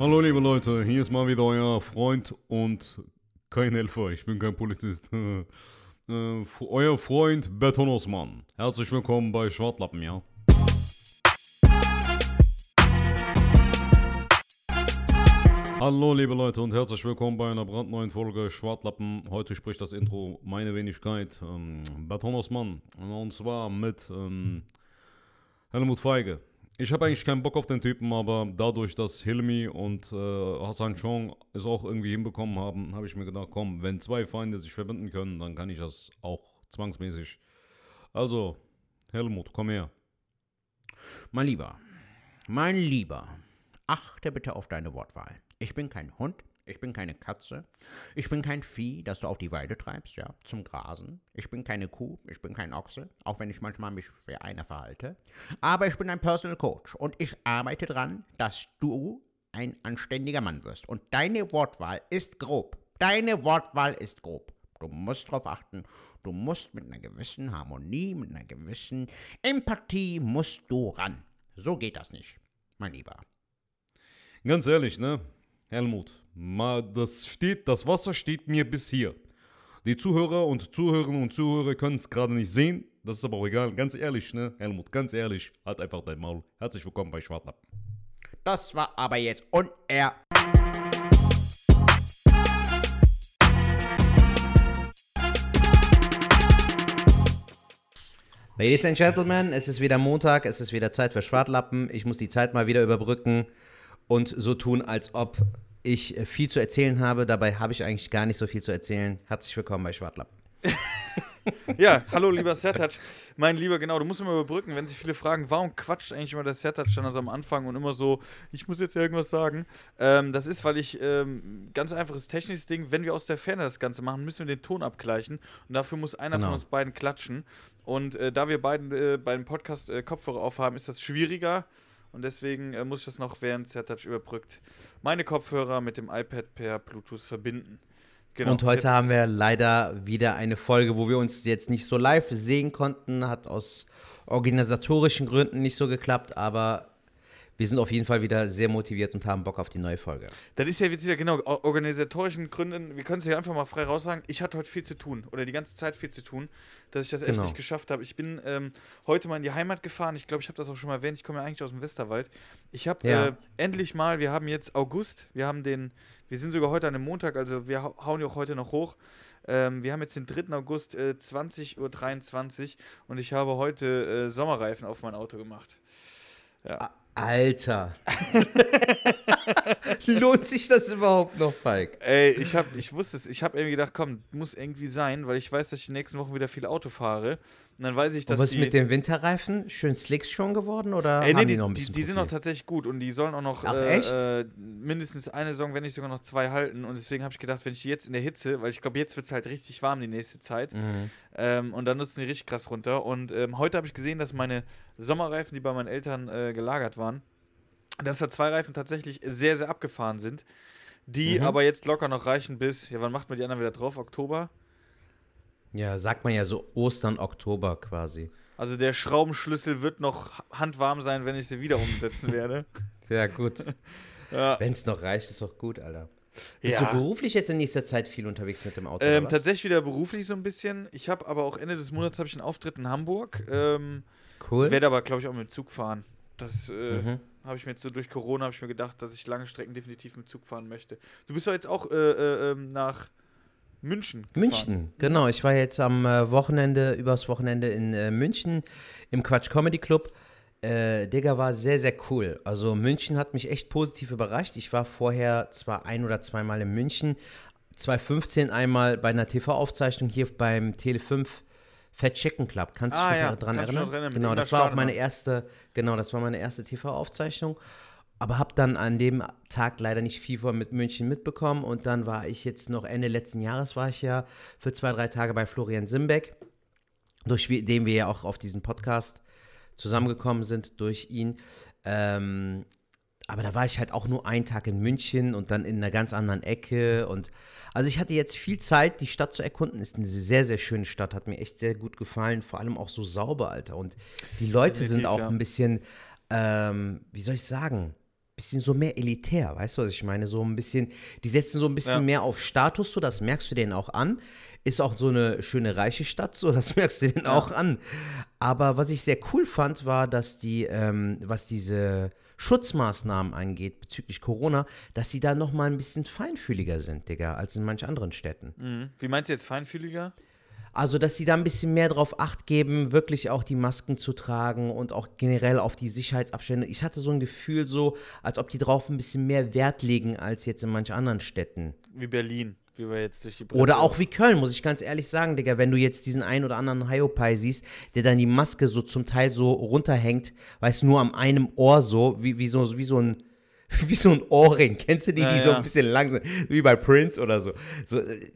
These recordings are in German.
Hallo liebe Leute, hier ist mal wieder euer Freund und kein Helfer, ich bin kein Polizist. äh, euer Freund Beton Osman. Herzlich willkommen bei Schwartlappen, ja? Hallo liebe Leute und herzlich willkommen bei einer brandneuen Folge Schwartlappen. Heute spricht das Intro meine Wenigkeit, ähm, Beton. Und zwar mit ähm, Helmut Feige. Ich habe eigentlich keinen Bock auf den Typen, aber dadurch, dass Hilmi und äh, Hassan Chong es auch irgendwie hinbekommen haben, habe ich mir gedacht, komm, wenn zwei Feinde sich verbinden können, dann kann ich das auch zwangsmäßig. Also, Helmut, komm her. Mein Lieber, mein Lieber, achte bitte auf deine Wortwahl. Ich bin kein Hund, ich bin keine Katze. Ich bin kein Vieh, das du auf die Weide treibst, ja, zum Grasen. Ich bin keine Kuh, ich bin kein Ochse, auch wenn ich manchmal mich wie einer verhalte. Aber ich bin ein Personal Coach und ich arbeite dran, dass du ein anständiger Mann wirst. Und deine Wortwahl ist grob. Deine Wortwahl ist grob. Du musst darauf achten. Du musst mit einer gewissen Harmonie, mit einer gewissen Empathie musst du ran. So geht das nicht, mein Lieber. Ganz ehrlich, ne? Helmut, mal, das steht, das Wasser steht mir bis hier. Die Zuhörer und Zuhörerinnen und Zuhörer können es gerade nicht sehen. Das ist aber auch egal. Ganz ehrlich, ne, Helmut, ganz ehrlich, halt einfach dein Maul. Herzlich willkommen bei Schwartlappen. Das war aber jetzt uner... Ladies and Gentlemen, es ist wieder Montag, es ist wieder Zeit für Schwartlappen. Ich muss die Zeit mal wieder überbrücken und so tun, als ob ich äh, viel zu erzählen habe. Dabei habe ich eigentlich gar nicht so viel zu erzählen. Herzlich willkommen bei Schwartlapp. ja, hallo lieber Sertac. Mein Lieber, genau, du musst immer überbrücken, wenn sich viele fragen, warum quatscht eigentlich immer der Sertac dann also am Anfang und immer so, ich muss jetzt irgendwas sagen. Ähm, das ist, weil ich, ähm, ganz einfaches technisches Ding, wenn wir aus der Ferne das Ganze machen, müssen wir den Ton abgleichen und dafür muss einer genau. von uns beiden klatschen. Und äh, da wir beiden äh, beim Podcast äh, Kopfhörer aufhaben, ist das schwieriger. Und deswegen äh, muss ich das noch während Zertouch überbrückt meine Kopfhörer mit dem iPad per Bluetooth verbinden. Genau, und heute haben wir leider wieder eine Folge, wo wir uns jetzt nicht so live sehen konnten. Hat aus organisatorischen Gründen nicht so geklappt, aber wir sind auf jeden Fall wieder sehr motiviert und haben Bock auf die neue Folge. Das ist ja jetzt wieder genau, organisatorischen Gründen, wir können es ja einfach mal frei raus sagen, ich hatte heute viel zu tun oder die ganze Zeit viel zu tun, dass ich das echt genau. nicht geschafft habe. Ich bin ähm, heute mal in die Heimat gefahren, ich glaube, ich habe das auch schon mal erwähnt, ich komme ja eigentlich aus dem Westerwald. Ich habe ja. äh, endlich mal, wir haben jetzt August, wir haben den, wir sind sogar heute an einem Montag, also wir hauen ja auch heute noch hoch. Ähm, wir haben jetzt den 3. August äh, 20.23 Uhr und ich habe heute äh, Sommerreifen auf mein Auto gemacht. Ja. Alter. Lohnt sich das überhaupt noch, Falk? Ey, ich, hab, ich wusste es. Ich habe irgendwie gedacht, komm, muss irgendwie sein, weil ich weiß, dass ich die nächsten Wochen wieder viel Auto fahre. Und dann weiß ich, dass. Und was ist mit den Winterreifen? Schön Slicks schon geworden oder Ey, nee, die, die noch ein bisschen? Die, die sind noch tatsächlich gut und die sollen auch noch Ach, äh, äh, mindestens eine Saison, wenn nicht sogar noch zwei halten. Und deswegen habe ich gedacht, wenn ich jetzt in der Hitze, weil ich glaube, jetzt wird es halt richtig warm die nächste Zeit. Mhm. Ähm, und dann nutzen die richtig krass runter. Und ähm, heute habe ich gesehen, dass meine Sommerreifen, die bei meinen Eltern äh, gelagert waren, dass da zwei Reifen tatsächlich sehr, sehr abgefahren sind. Die mhm. aber jetzt locker noch reichen bis, ja, wann macht man die anderen wieder drauf? Oktober? Ja, sagt man ja so Ostern, Oktober quasi. Also der Schraubenschlüssel wird noch handwarm sein, wenn ich sie wieder umsetzen werde. ja, gut. ja. Wenn es noch reicht, ist doch gut, Alter. Bist ja. du beruflich jetzt in nächster Zeit viel unterwegs mit dem Auto? Ähm, tatsächlich wieder beruflich so ein bisschen. Ich habe aber auch Ende des Monats ich einen Auftritt in Hamburg. Ähm, cool. Werde aber, glaube ich, auch mit dem Zug fahren. Das äh, mhm. habe ich mir jetzt so durch Corona ich mir gedacht, dass ich lange Strecken definitiv mit dem Zug fahren möchte. Du bist doch jetzt auch äh, äh, ähm, nach München. Gefahren. München, genau. Ich war jetzt am äh, Wochenende, übers Wochenende in äh, München im Quatsch Comedy Club. Äh, Digga, war sehr, sehr cool. Also München hat mich echt positiv überrascht. Ich war vorher zwar ein oder zweimal in München, 2015 einmal bei einer TV-Aufzeichnung hier beim Tele5 Fat Chicken Club. Kannst du ah, dich ja. daran erinnern? Genau, das war auch meine erste, genau, das war meine erste TV-Aufzeichnung aber habe dann an dem Tag leider nicht FIFA mit München mitbekommen und dann war ich jetzt noch Ende letzten Jahres war ich ja für zwei, drei Tage bei Florian Simbeck, durch den wir ja auch auf diesen Podcast zusammengekommen sind, durch ihn. Ähm, aber da war ich halt auch nur einen Tag in München und dann in einer ganz anderen Ecke. Und also ich hatte jetzt viel Zeit, die Stadt zu erkunden. Ist eine sehr, sehr schöne Stadt, hat mir echt sehr gut gefallen. Vor allem auch so sauber, Alter. Und die Leute Definitiv, sind auch ja. ein bisschen, ähm, wie soll ich sagen, bisschen so mehr elitär, weißt du, was ich meine? So ein bisschen, die setzen so ein bisschen Ja. mehr auf Status, so das merkst du denen auch an. Ist auch so eine schöne reiche Stadt, so das merkst du denen auch an. Aber was ich sehr cool fand, war, dass die, ähm, was diese Schutzmaßnahmen angeht bezüglich Corona, dass sie da noch mal ein bisschen feinfühliger sind, Digga, als in manch anderen Städten. Mhm. Wie meinst du jetzt feinfühliger? Also, dass sie da ein bisschen mehr drauf acht geben, wirklich auch die Masken zu tragen und auch generell auf die Sicherheitsabstände. Ich hatte so ein Gefühl, so, als ob die drauf ein bisschen mehr Wert legen als jetzt in manch anderen Städten. Wie Berlin, wie wir jetzt durch die Presse Oder auch wie Köln, muss ich ganz ehrlich sagen, Digga, wenn du jetzt diesen einen oder anderen Hyopai siehst, der dann die Maske so zum Teil so runterhängt, weißt du, nur am einem Ohr so, wie, wie, so, wie so ein. Wie so ein Ohrring, kennst du die, Ja, die so ja. ein bisschen lang sind, wie bei Prince oder so. so äh,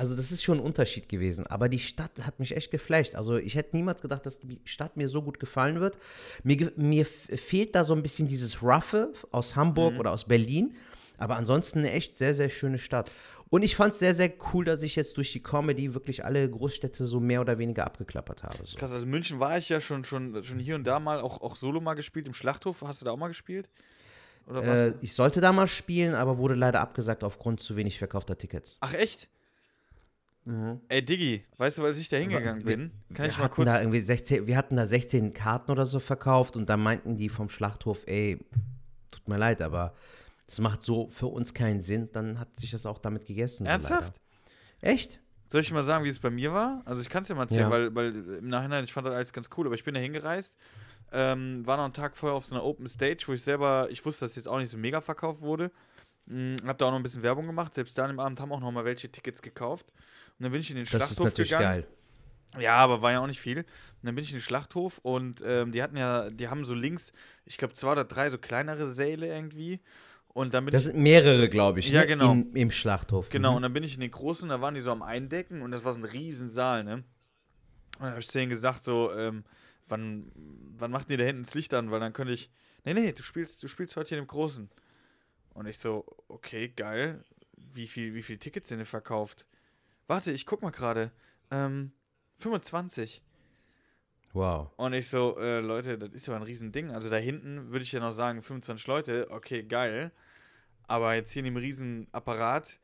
also das ist schon ein Unterschied gewesen. Aber die Stadt hat mich echt geflasht. Also ich hätte niemals gedacht, dass die Stadt mir so gut gefallen wird. Mir, mir fehlt da so ein bisschen dieses Roughe aus Hamburg Mhm. oder aus Berlin. Aber ansonsten eine echt sehr, sehr schöne Stadt. Und ich fand es sehr, sehr cool, dass ich jetzt durch die Comedy wirklich alle Großstädte so mehr oder weniger abgeklappert habe. So. Krass, also München war ich ja schon, schon, schon hier und da mal, auch, auch solo mal gespielt im Schlachthof. Hast du da auch mal gespielt? Oder was? Äh, ich sollte da mal spielen, aber wurde leider abgesagt aufgrund zu wenig verkaufter Tickets. Ach echt? Ey, Diggi, weißt du, als ich da hingegangen Wir- bin? Kann wir ich mal hatten kurz. Da irgendwie 16, wir hatten da 16 Karten oder so verkauft und da meinten die vom Schlachthof, ey, tut mir leid, aber das macht so für uns keinen Sinn. Dann hat sich das auch damit gegessen. so Ernsthaft? leider. Echt? Soll ich mal sagen, wie es bei mir war? Also ich kann es ja mal erzählen, Ja. weil, weil im Nachhinein, ich fand das alles ganz cool, aber ich bin da hingereist, ähm, war noch einen Tag vorher auf so einer Open Stage, wo ich selber, ich wusste, dass jetzt auch nicht so mega verkauft wurde. Hm, hab da auch noch ein bisschen Werbung gemacht, selbst da am Abend haben auch noch mal welche Tickets gekauft. Und dann bin ich in den Das ist Schlachthof natürlich gegangen. geil. Ja, aber war ja auch nicht viel. Und dann bin ich in den Schlachthof und ähm, die hatten ja, die haben so links, ich glaube zwei oder drei so kleinere Säle irgendwie. Und dann bin Das sind mehrere, glaube ich, Ja, ne? genau. Im, Im Schlachthof. genau, Mhm. und dann bin ich in den großen, da waren die so am Eindecken und das war so ein Riesensaal, ne? Und dann habe ich zu denen gesagt, so, ähm, wann, wann macht ihr da hinten das Licht an? Weil dann könnte ich, nee, nee, du spielst, du spielst heute hier in dem Großen. Und ich so, okay, geil. Wie viel, wie viel Tickets sind denn verkauft? Warte, ich guck mal gerade. Ähm, 25. Wow. Und ich so, äh, Leute, das ist ja ein Riesending. Also da hinten würde ich ja noch sagen, 25 Leute, okay, geil. Aber jetzt hier in dem riesen Apparat,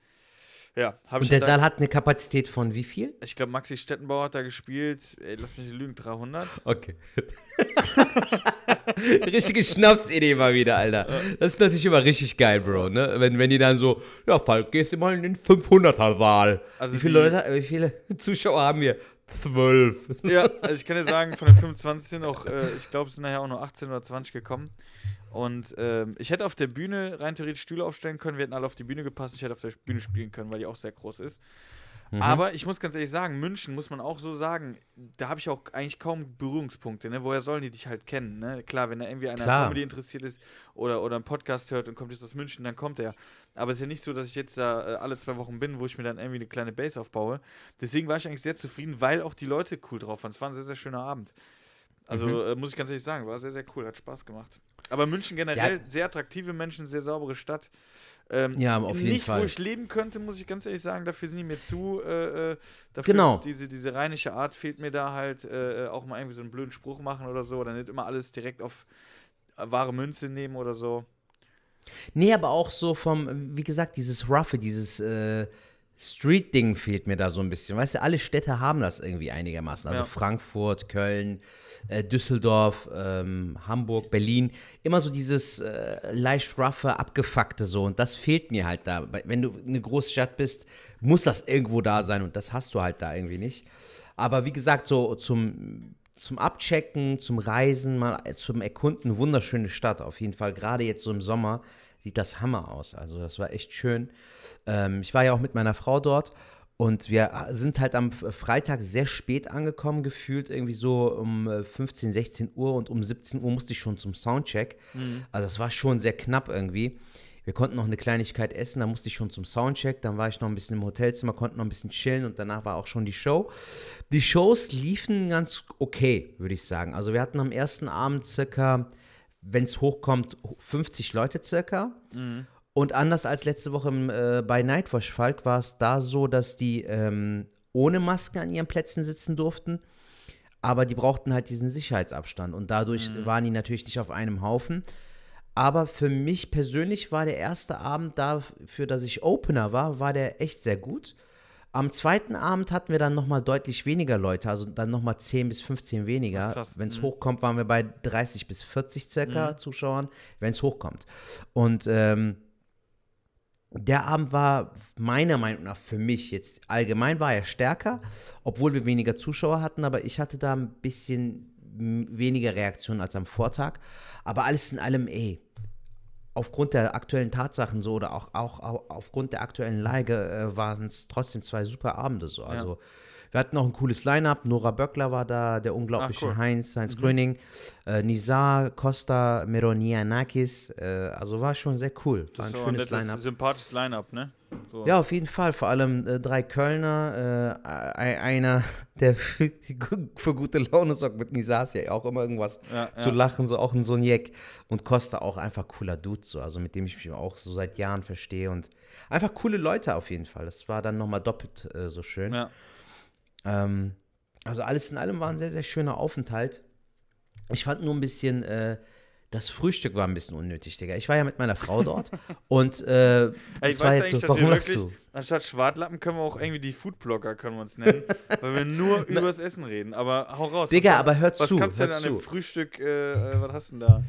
ja, habe ich Und der Saal hat eine Kapazität von wie viel? Ich glaube, Maxi Stettenbauer hat da gespielt, ey, lass mich nicht lügen, 300. Okay. Richtige Schnapsidee mal wieder, Alter. Das ist natürlich immer richtig geil, Bro, ne? Wenn, wenn die dann so, ja, Falk, gehst du mal in den 500er-Saal. Also wie, viele Leute, wie viele Zuschauer haben wir? Zwölf. Ja, also ich kann dir sagen, von den 25 sind auch, äh, ich glaube, es sind nachher auch nur 18 oder 20 gekommen. Und ähm, ich hätte auf der Bühne rein theoretisch Stühle aufstellen können, wir hätten alle auf die Bühne gepasst, ich hätte auf der Bühne spielen können, weil die auch sehr groß ist. Mhm. Aber ich muss ganz ehrlich sagen, München muss man auch so sagen, da habe ich auch eigentlich kaum Berührungspunkte. Ne? Woher sollen die dich halt kennen? Ne? Klar, wenn da irgendwie einer an Klar. Comedy interessiert ist oder, oder einen Podcast hört und kommt jetzt aus München, dann kommt er. Aber es ist ja nicht so, dass ich jetzt da äh, alle zwei Wochen bin, wo ich mir dann irgendwie eine kleine Base aufbaue. Deswegen war ich eigentlich sehr zufrieden, weil auch die Leute cool drauf waren. Es war ein sehr, sehr schöner Abend. Also Mhm. äh, muss ich ganz ehrlich sagen, war sehr, sehr cool, hat Spaß gemacht. Aber München generell, Ja. sehr attraktive Menschen, sehr saubere Stadt. Ähm, Ja, auf jeden nicht, Fall. wo ich leben könnte, muss ich ganz ehrlich sagen, dafür sind die mir zu. Äh, äh, dafür Genau. Diese, diese rheinische Art fehlt mir da halt, äh, auch mal irgendwie so einen blöden Spruch machen oder so, oder nicht immer alles direkt auf äh, wahre Münze nehmen oder so. Nee, aber auch so vom, wie gesagt, dieses Roughe, dieses äh, Street-Ding fehlt mir da so ein bisschen. Weißt du, alle Städte haben das irgendwie einigermaßen. Also Ja. Frankfurt, Köln, äh, Düsseldorf, ähm, Hamburg, Berlin. Immer so dieses äh, leicht roughe, abgefuckte so. Und das fehlt mir halt da. Wenn du eine Großstadt bist, muss das irgendwo da sein. Und das hast du halt da irgendwie nicht. Aber wie gesagt, so zum, zum Abchecken, zum Reisen, mal äh, zum Erkunden, wunderschöne Stadt. Auf jeden Fall, gerade jetzt so im Sommer, sieht das Hammer aus. Also das war echt schön. Ähm, ich war ja auch mit meiner Frau dort und wir sind halt am Freitag sehr spät angekommen, gefühlt irgendwie so um äh, 15, 16 Uhr und um 17 Uhr musste ich schon zum Soundcheck. Also es war schon sehr knapp irgendwie. Wir konnten noch eine Kleinigkeit essen, dann musste ich schon zum Soundcheck, dann war ich noch ein bisschen im Hotelzimmer, konnten noch ein bisschen chillen und danach war auch schon die Show. Die Shows liefen ganz okay, würde ich sagen. Also wir hatten am ersten Abend circa, wenn es hochkommt, 50 Leute circa. Und anders als letzte Woche im, äh, bei Nightwatch Falk war es da so, dass die ähm, ohne Maske an ihren Plätzen sitzen durften, aber die brauchten halt diesen Sicherheitsabstand und dadurch waren die natürlich nicht auf einem Haufen. Aber für mich persönlich war der erste Abend dafür, dass ich Opener war, war der echt sehr gut. Am zweiten Abend hatten wir dann nochmal deutlich weniger Leute, also dann nochmal 10 bis 15 weniger. Wenn es mhm. hochkommt, waren wir bei 30 bis 40 circa mhm. Zuschauern, wenn es hochkommt. Und ähm, der Abend war meiner Meinung nach für mich jetzt allgemein war er stärker, obwohl wir weniger Zuschauer hatten, aber ich hatte da ein bisschen weniger Reaktionen als am Vortag. Aber alles in allem, ey, aufgrund der aktuellen Tatsachen so oder auch, auch, auch aufgrund der aktuellen Lage äh, waren es trotzdem zwei super Abende so. Also ja. Wir hatten noch ein cooles Line-Up. Nora Böckler war da, der unglaubliche Ach, cool. Heinz, Heinz mhm. Gröning, äh, Nizar, Costa, Meronianakis. Äh, also war schon sehr cool. War ein so schönes Line-Up. Sympathisches Line-Up, ne? So. Ja, auf jeden Fall. Vor allem äh, drei Kölner, äh, einer, der für, für, gute Laune sorgt mit Nisas ja auch immer irgendwas ja, zu ja. lachen, so auch ein Soniek. Und Costa auch einfach cooler Dude, so, also mit dem ich mich auch so seit Jahren verstehe. Und einfach coole Leute auf jeden Fall. Das war dann nochmal doppelt äh, so schön. Ja. Ähm, also alles in allem war ein sehr, sehr schöner Aufenthalt. Ich fand nur ein bisschen äh, das Frühstück war ein bisschen unnötig, Digga. Ich war ja mit meiner Frau dort und äh, Ey, ich weiß jetzt so, warum lachst du? Anstatt Schwartlappen können wir auch irgendwie die Foodblogger, können wir uns nennen, weil wir nur übers Essen reden. Aber hau raus. Digga, was, aber hör zu. Was kannst du denn an dem Frühstück, äh, äh, was hast du denn da?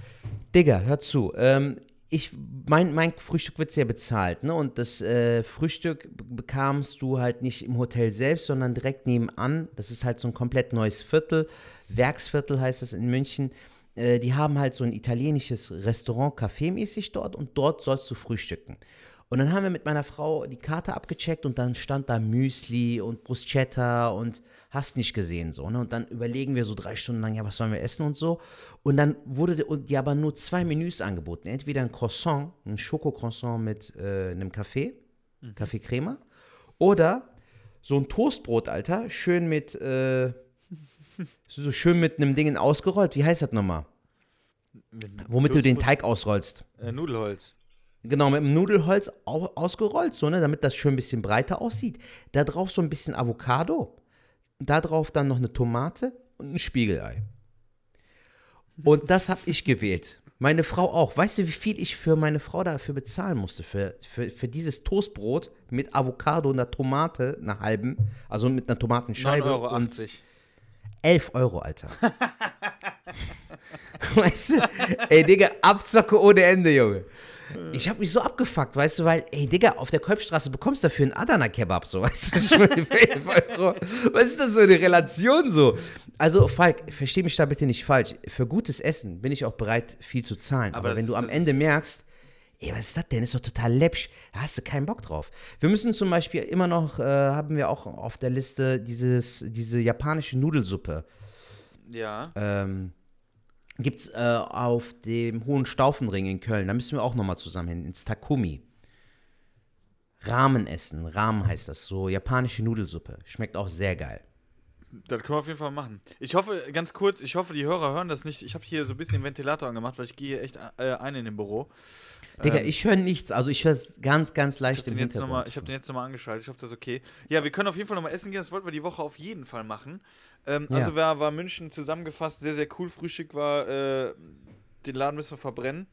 Digga, hör zu. Ähm, ich, mein, mein Frühstück wird sehr bezahlt, ne? Und das äh, Frühstück bekamst du halt nicht im Hotel selbst, sondern direkt nebenan. Das ist halt so ein komplett neues Viertel. Werksviertel heißt das in München. Äh, die haben halt so ein italienisches Restaurant, Café-mäßig dort und dort sollst du frühstücken. Und dann haben wir mit meiner Frau die Karte abgecheckt und dann stand da Müsli und Bruschetta und hast nicht gesehen so. Ne? Und dann überlegen wir so drei Stunden lang, ja, was sollen wir essen und so. Und dann wurde die aber nur zwei Menüs angeboten. Entweder ein Croissant, ein Schokocroissant mit äh, einem Kaffee, mhm. Kaffeecreme, oder so ein Toastbrot, Alter, schön mit äh, so schön mit einem Ding ausgerollt. Wie heißt das nochmal? Womit du den Teig ausrollst. Äh, Nudelholz. Genau, mit dem Nudelholz ausgerollt, so, ne, damit das schön ein bisschen breiter aussieht. Da drauf so ein bisschen Avocado. Da drauf dann noch eine Tomate und ein Spiegelei. Und das habe ich gewählt. Meine Frau auch. Weißt du, wie viel ich für meine Frau dafür bezahlen musste? Für, für, für dieses Toastbrot mit Avocado und einer Tomate, einer halben, also mit einer Tomatenscheibe. 9,80 Euro. Und 11 Euro, Alter. weißt du? Ey, Digga, Abzocke ohne Ende, Junge. Ich hab mich so abgefuckt, weißt du, weil, ey, Digga, auf der Kolbstraße bekommst du dafür einen Adana-Kebab, so, weißt du? 11 Euro. Was ist das für eine Relation so? Also, Falk, versteh mich da bitte nicht falsch. Für gutes Essen bin ich auch bereit, viel zu zahlen. Aber, Aber wenn du am Ende merkst, ey, was ist das denn? Ist doch total läppsch. Da hast du keinen Bock drauf. Wir müssen zum Beispiel immer noch, äh, haben wir auch auf der Liste dieses, diese japanische Nudelsuppe. Ja. Ähm, Gibt es äh, auf dem Hohen Staufenring in Köln. Da müssen wir auch nochmal zusammen hin, ins Takumi. Ramen essen. Ramen heißt das. So japanische Nudelsuppe. Schmeckt auch sehr geil. Das können wir auf jeden Fall machen. Ich hoffe, ganz kurz, ich hoffe, die Hörer hören das nicht. Ich habe hier so ein bisschen Ventilator angemacht, weil ich gehe echt äh, ein in dem Büro. Digga, ähm, ich höre nichts. Also ich höre es ganz, ganz leicht im Hintergrund. Mal, ich habe den jetzt nochmal angeschaltet. Ich hoffe, das ist okay. Ja, wir können auf jeden Fall nochmal essen gehen. Das wollten wir die Woche auf jeden Fall machen. Ähm, ja. Also war, war München zusammengefasst sehr, sehr cool. Frühstück war, äh, den Laden müssen wir verbrennen.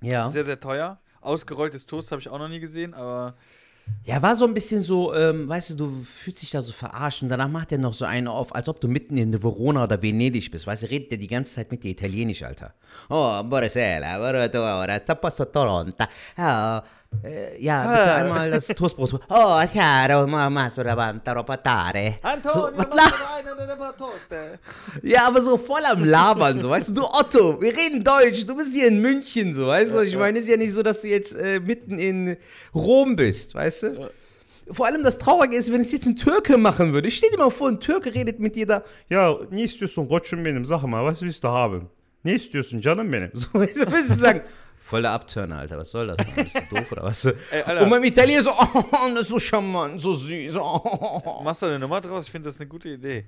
Ja. Sehr, sehr teuer. Ausgerolltes Toast habe ich auch noch nie gesehen, aber ja, war so ein bisschen so, ähm, weißt du, du fühlst dich da so verarscht und danach macht er noch so einen auf, als ob du mitten in Verona oder Venedig bist, weißt du, redet der die ganze Zeit mit dir Italienisch, Alter. Oh, buonasera, buonasera, posso Toronto. Oh, äh, ja, bitte einmal das Toastbrot. Oh, chiaro, ma soravanta ropatare. Antonio, so, was Ja, aber so voll am Labern, so, weißt du, du Otto, wir reden Deutsch, du bist hier in München, so, weißt du, ich meine, es ist ja nicht so, dass du jetzt äh, mitten in Rom bist, weißt du. Vor allem das Traurige ist, wenn es jetzt ein Türke machen würde. Ich stell dir mal vor, ein Türke redet mit dir da. Ja, ne istiyorsun koçum benim, sag mal, was willst du haben? Ne istiyorsun canım benim? So, weißt du, willst du sagen, Voll der Abturner, Alter. Was soll das? Bist du doof oder was? Ey, Und beim Italiener so, oh, das ist so charmant, so süß. Oh. Machst du eine Nummer draus? Ich finde das eine gute Idee.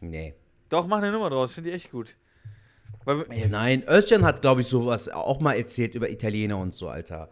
Nee. Doch, mach eine Nummer draus. Finde ich echt gut. Weil, ja, nein, Özcan hat, glaube ich, sowas auch mal erzählt über Italiener und so, Alter.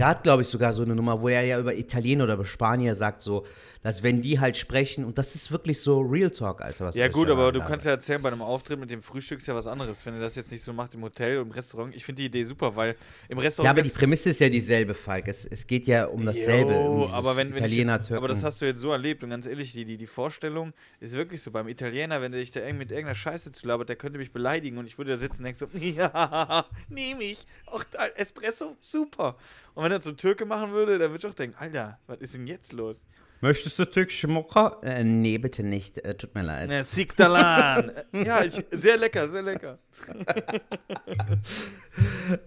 Der hat, glaube ich, sogar so eine Nummer, wo er ja über Italiener oder über Spanier sagt, so, dass wenn die halt sprechen, und das ist wirklich so Real Talk, Alter. Was Ja gut, aber du kannst ja erzählen, bei einem Auftritt mit dem Frühstück ist ja was anderes. Wenn er das jetzt nicht so macht im Hotel oder im Restaurant, ich finde die Idee super, weil im Restaurant... Ja, aber die Prämisse ist ja dieselbe, Falk. Es, es geht ja um dasselbe. Jo, um aber wenn, wenn Italiener, jetzt, aber das hast du jetzt so erlebt und ganz ehrlich, die, die, die Vorstellung ist wirklich so. Beim Italiener, wenn der dich da irgendwie mit irgendeiner Scheiße zulabert, der könnte mich beleidigen und ich würde da sitzen und denk so, ja, nehme ich. Auch da, Espresso, super. Und wenn er zum Türke machen würde, dann würde ich auch denken, Alter, was ist denn jetzt los? Möchtest du türkische Mokka? Äh, nee, bitte nicht. Äh, tut mir leid. Ne, Siktalan. ja, ich, sehr lecker, sehr lecker.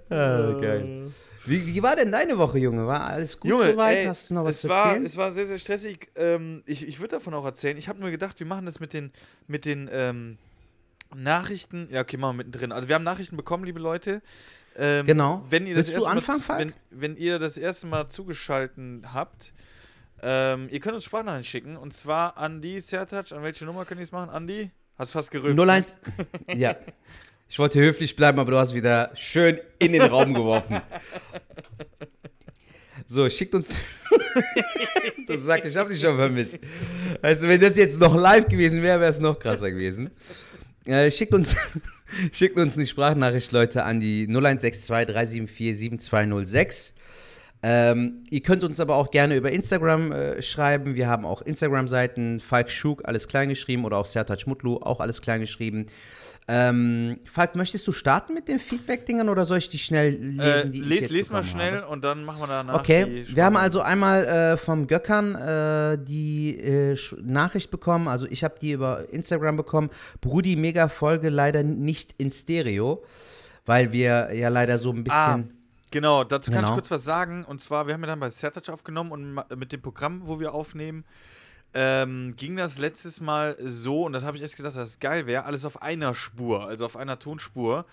Ah, geil. Wie, wie war denn deine Woche, Junge? War alles gut Junge, soweit? ey, Hast du noch was es zu war, erzählen? Es war sehr, sehr stressig. Ähm, ich ich würde davon auch erzählen. Ich habe nur gedacht, wir machen das mit den, mit den ähm, Nachrichten. Ja, okay, machen wir mittendrin. Also wir haben Nachrichten bekommen, liebe Leute. Ähm, Genau. Wenn ihr das Willst du erste anfangen, Mal, wenn, wenn ihr das erste Mal zugeschalten habt, ähm, ihr könnt uns Sprachnachrichten schicken. Und zwar an die Sertac. An welche Nummer könnt ihr es machen? Andi? Hast fast gerülpt. 01. ja. Ich wollte höflich bleiben, aber du hast wieder schön in den Raum geworfen. So, schickt uns. das sagt, ich habe dich schon vermisst. Also, wenn das jetzt noch live gewesen wäre, wäre es noch krasser gewesen. Äh, schickt uns, schickt uns eine Sprachnachricht, Leute, an die 0162 374 7206. Ähm, ihr könnt uns aber auch gerne über Instagram äh, schreiben. Wir haben auch Instagram-Seiten, Falk Schug, alles klein geschrieben, oder auch Sertac Mutlu, auch alles klein geschrieben. Ähm, Falk, möchtest du starten mit den Feedback-Dingern oder soll ich die schnell lesen, Äh, die ich les, les mal schnell Habe? und dann machen wir danach Okay, wir haben also einmal äh, vom Göckern äh, die äh, Nachricht bekommen, also ich habe die über Instagram bekommen. Brudi, mega Folge, leider nicht in Stereo, weil wir ja leider so ein Ah, bisschen... Genau, dazu kann ich Genau. kurz was sagen. Und zwar, wir haben ja dann bei Sertac aufgenommen und mit dem Programm, wo wir aufnehmen, ähm, ging das letztes Mal so, und das habe ich erst gesagt, dass es geil wäre, alles auf einer Spur, also auf einer Tonspur.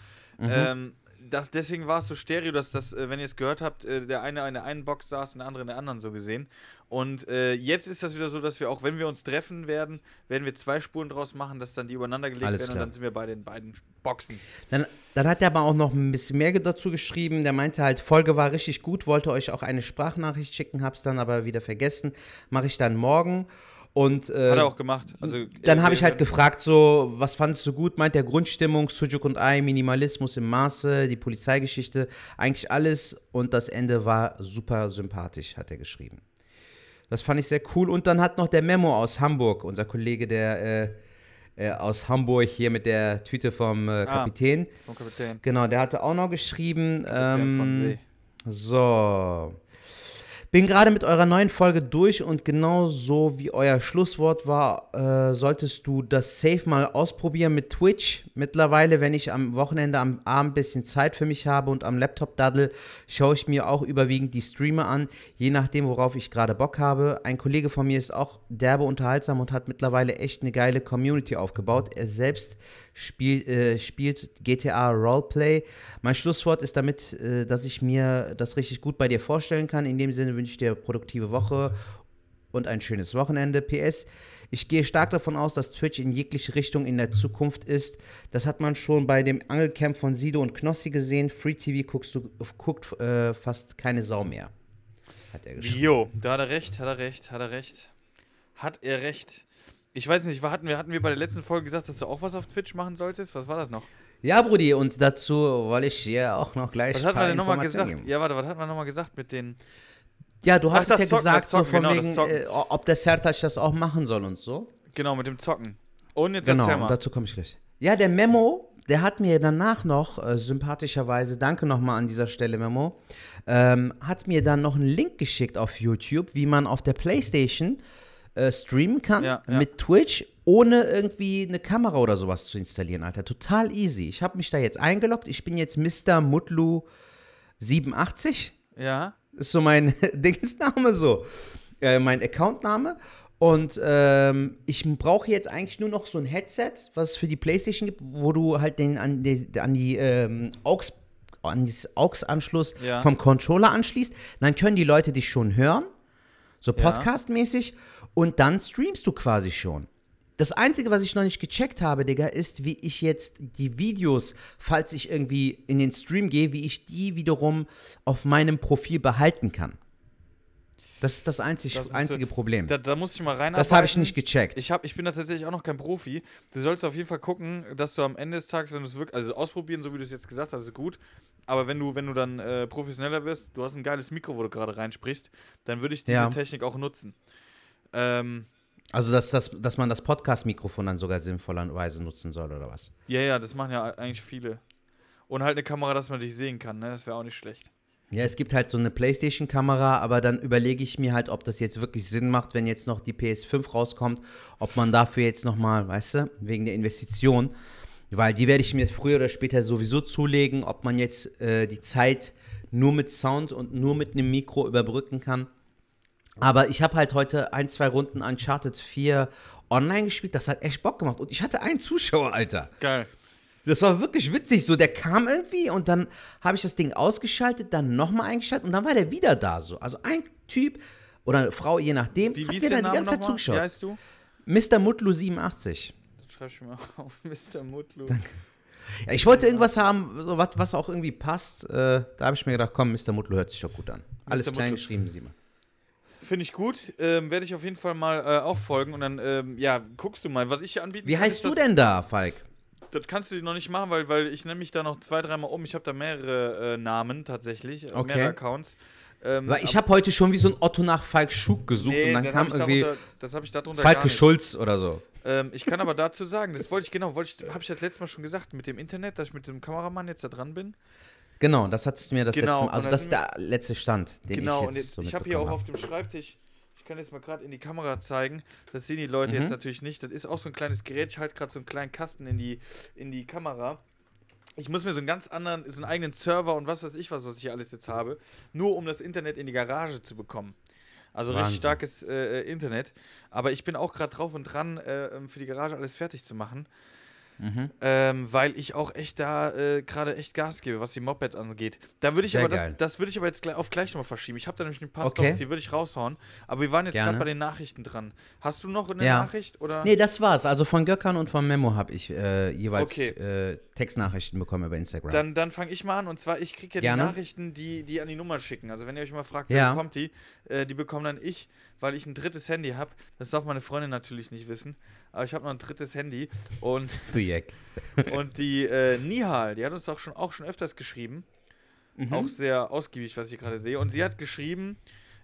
Ähm, das, deswegen war es so stereo, dass das, äh, wenn ihr es gehört habt, äh, der eine in der einen Box saß und der andere in der anderen so gesehen. Und äh, jetzt ist das wieder so, dass wir auch, wenn wir uns treffen werden, werden wir zwei Spuren draus machen, dass dann die übereinander gelegt Alles werden klar. und dann sind wir bei den beiden Boxen. Dann, dann hat er aber auch noch ein bisschen mehr dazu geschrieben. Der meinte halt, Folge war richtig gut, wollte euch auch eine Sprachnachricht schicken, hab's dann aber wieder vergessen. Mache ich dann morgen. Und äh, Hat er auch gemacht. Also, dann habe ich halt gefragt, so, was fandest du gut? Meint der Grundstimmung, Sujuk und I, Minimalismus im Maße, die Polizeigeschichte, eigentlich alles. Und das Ende war super sympathisch, hat er geschrieben. Das fand ich sehr cool. Und dann hat noch der Memo aus Hamburg, unser Kollege, der äh, äh, aus Hamburg hier mit der Tüte vom äh, Kapitän. Vom Kapitän. Genau, der hatte auch noch geschrieben. Ähm, so. Bin gerade mit eurer neuen Folge durch und genau so wie euer Schlusswort war, äh, solltest du das Safe mal ausprobieren mit Twitch. Mittlerweile, wenn ich am Wochenende am Abend ein bisschen Zeit für mich habe und am Laptop daddel, schaue ich mir auch überwiegend die Streamer an, je nachdem, worauf ich gerade Bock habe. Ein Kollege von mir ist auch derbe unterhaltsam und hat mittlerweile echt eine geile Community aufgebaut. Er selbst spiel, äh, spielt GTA Roleplay. Mein Schlusswort ist damit, äh, dass ich mir das richtig gut bei dir vorstellen kann. In dem Sinne wünsche ich dir produktive Woche und ein schönes Wochenende. PS, ich gehe stark davon aus, dass Twitch in jegliche Richtung in der Zukunft ist. Das hat man schon bei dem Angelcamp von Sido und Knossi gesehen. Free TV guckst du, guckt äh, fast keine Sau mehr. Hat er geschrieben. Jo, da hat er recht, hat er recht, hat er recht. Hat er recht. Ich weiß nicht, hatten wir, hatten wir bei der letzten Folge gesagt, dass du auch was auf Twitch machen solltest? Was war das noch? Ja, Brudi, und dazu wollte ich dir auch noch gleich Was hat man denn nochmal gesagt? geben. Ja, warte, was hat man nochmal gesagt mit den. Ja, du das ja Zocken, gesagt, Zocken, so von genau, wegen, äh, ob der Sertac das auch machen soll und so. Genau, mit dem Zocken. Und jetzt Genau, erzähl mal. dazu komme ich gleich. Ja, der Memo, der hat mir danach noch, äh, sympathischerweise, danke nochmal an dieser Stelle, Memo, ähm, hat mir dann noch einen Link geschickt auf YouTube, wie man auf der Playstation äh, streamen kann Ja, ja. mit Twitch, ohne irgendwie eine Kamera oder sowas zu installieren, Alter. Total easy. Ich habe mich da jetzt eingeloggt. Ich bin jetzt Mr. Mutlu 87 Ja. ist so mein Dingsname so, äh, mein Accountname. Und ähm, ich brauche jetzt eigentlich nur noch so ein Headset, was es für die Playstation gibt, wo du halt den an die, an die ähm, AUX, an das AUX-Anschluss Ja. vom Controller anschließt. Dann können die Leute dich schon hören, so Ja. Podcast-mäßig. Und dann streamst du quasi schon. das Einzige, was ich noch nicht gecheckt habe, Digga, ist, wie ich jetzt die Videos, falls ich irgendwie in den Stream gehe, wie ich die wiederum auf meinem Profil behalten kann. Das ist das, einzig, Das einzige du- Problem. Da, da muss ich mal rein. das habe ich nicht gecheckt. Ich, hab, ich bin da tatsächlich auch noch kein Profi. Du sollst auf jeden Fall gucken, dass du am Ende des Tages, wenn du es wirklich, also ausprobieren, so wie du es jetzt gesagt hast, ist gut. Aber wenn du, wenn du dann äh, professioneller wirst, du hast ein geiles Mikro, wo du gerade reinsprichst, dann würde ich diese Ja. Technik auch nutzen. Ähm, also, dass, dass, dass man das Podcast-Mikrofon dann sogar sinnvollerweise nutzen soll, oder was? ja, ja, das machen ja eigentlich viele. Und halt eine Kamera, dass man dich sehen kann, ne? Das wäre auch nicht schlecht. Ja, es gibt halt so eine Playstation-Kamera, aber dann überlege ich mir halt, ob das jetzt wirklich Sinn macht, wenn jetzt noch die PS5 rauskommt, ob man dafür jetzt nochmal, weißt du, wegen der Investition, weil die werde ich mir früher oder später sowieso zulegen, ob man jetzt äh, die Zeit nur mit Sound und nur mit einem Mikro überbrücken kann. Aber ich habe halt heute ein, zwei Runden Uncharted 4 online gespielt, das hat echt Bock gemacht und ich hatte einen Zuschauer, Alter. Geil. Das war wirklich witzig. So, der kam irgendwie und dann habe ich das Ding ausgeschaltet, dann nochmal eingeschaltet und dann war der wieder da. So. Also ein Typ oder eine Frau, je nachdem, Wie, hat wie ist mir der dann die ganze Zeit? Wie zugeschaut. heißt du? Mr. Mutlu 87. Das schreib ich mir auf. Mr. Mutlu. Ja, ich wollte irgendwas haben, so was, was auch irgendwie passt. Äh, da habe ich mir gedacht, komm, Mr. Mutlu hört sich doch gut an. Alles Mr. klein Mutlu. geschrieben, mal. Finde ich gut. Ähm, Werde ich auf jeden Fall mal äh, auch folgen und dann, ähm, ja, guckst du mal, was ich hier anbieten Wie heißt du denn da, Falk? Das kannst du noch nicht machen, weil, weil ich nenne mich da noch zwei, dreimal um. Ich habe da mehrere äh, Namen tatsächlich, äh, Okay. mehrere Accounts. Ähm, Weil ich habe heute schon wie so ein Otto nach Falk Schug gesucht nee, und dann kam ich irgendwie darunter, das habe ich darunter Falke. Schulz oder so. Ähm, ich kann aber dazu sagen, das wollte ich genau, wollte ich, habe ich das letzte Mal schon gesagt mit dem Internet, dass ich mit dem Kameramann jetzt da dran bin. Genau, das hattest du mir das Genau, letzte Mal. Also das ist der letzte Stand, den genau, ich jetzt jetzt, so ich habe hier auch auf dem Schreibtisch, kann jetzt mal gerade in die Kamera zeigen, das sehen die Leute Mhm. jetzt natürlich nicht. Das ist auch so ein kleines Gerät, ich halte gerade so einen kleinen Kasten in die, in die Kamera. Ich muss mir so einen ganz anderen, so einen eigenen Server und was weiß ich was, was ich hier alles jetzt habe, nur um das Internet in die Garage zu bekommen. Also Wahnsinn. richtig starkes äh, äh, Internet. Aber ich bin auch gerade drauf und dran, äh, ähm, für die Garage alles fertig zu machen. Mhm. Ähm, weil ich auch echt da äh, gerade echt Gas gebe, was die Moped angeht. Da würde ich Sehr aber das, das würde ich aber jetzt gleich auf gleich nochmal verschieben. Ich habe da nämlich ein paar Okay. Stories, die würde ich raushauen. Aber wir waren jetzt gerade bei den Nachrichten dran. Hast du noch eine Ja. Nachricht oder? Nee, das war's. Also von Gökhan und von Memo habe ich äh, jeweils Okay. äh, Textnachrichten bekommen über Instagram. Dann, dann fange ich mal an. Und zwar, ich kriege ja Gerne. die Nachrichten, die, die an die Nummer schicken. Also wenn ihr euch mal fragt, Ja. wer kommt die, äh, die bekommen dann ich, weil ich ein drittes Handy habe. Das darf meine Freundin natürlich nicht wissen. Aber ich habe noch ein drittes Handy. Und, du Jack. und die äh, Nihal, die hat uns auch schon, auch schon öfters geschrieben. Mhm. Auch sehr ausgiebig, was ich gerade sehe. Und sie hat geschrieben,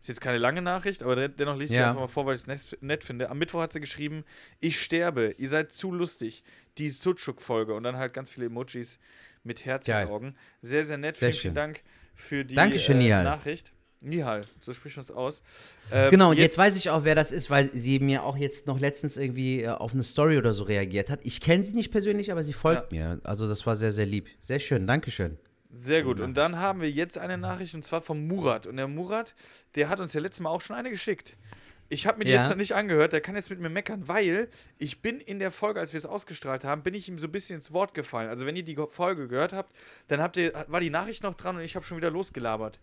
ist jetzt keine lange Nachricht, aber den- dennoch lese ich Ja. einfach mal vor, weil ich es nett, finde. Am Mittwoch hat sie geschrieben, ich sterbe, ihr seid zu lustig. Die Sucuk-Folge. Und dann halt ganz viele Emojis mit Herzaugen. Sehr, sehr nett. Sehr vielen, vielen. Dank für die Dankeschön, äh, Nihal. Nachricht. Nihal, so spricht man es aus. Ähm, Genau, und jetzt, weiß ich auch, wer das ist, weil sie mir auch jetzt noch letztens irgendwie äh, auf eine Story oder so reagiert hat. Ich kenne sie nicht persönlich, aber sie folgt mir. Also das war sehr, sehr lieb. Sehr schön, Dankeschön. Sehr gut. Und dann haben wir jetzt eine Nachricht und zwar von Murat. Und der Murat, der hat uns ja letztes Mal auch schon eine geschickt. Ich habe mir die Ja. jetzt noch nicht angehört, der kann jetzt mit mir meckern, weil ich bin in der Folge, als wir es ausgestrahlt haben, bin ich ihm so ein bisschen ins Wort gefallen. Also wenn ihr die Folge gehört habt, dann habt ihr, war die Nachricht noch dran und ich habe schon wieder losgelabert.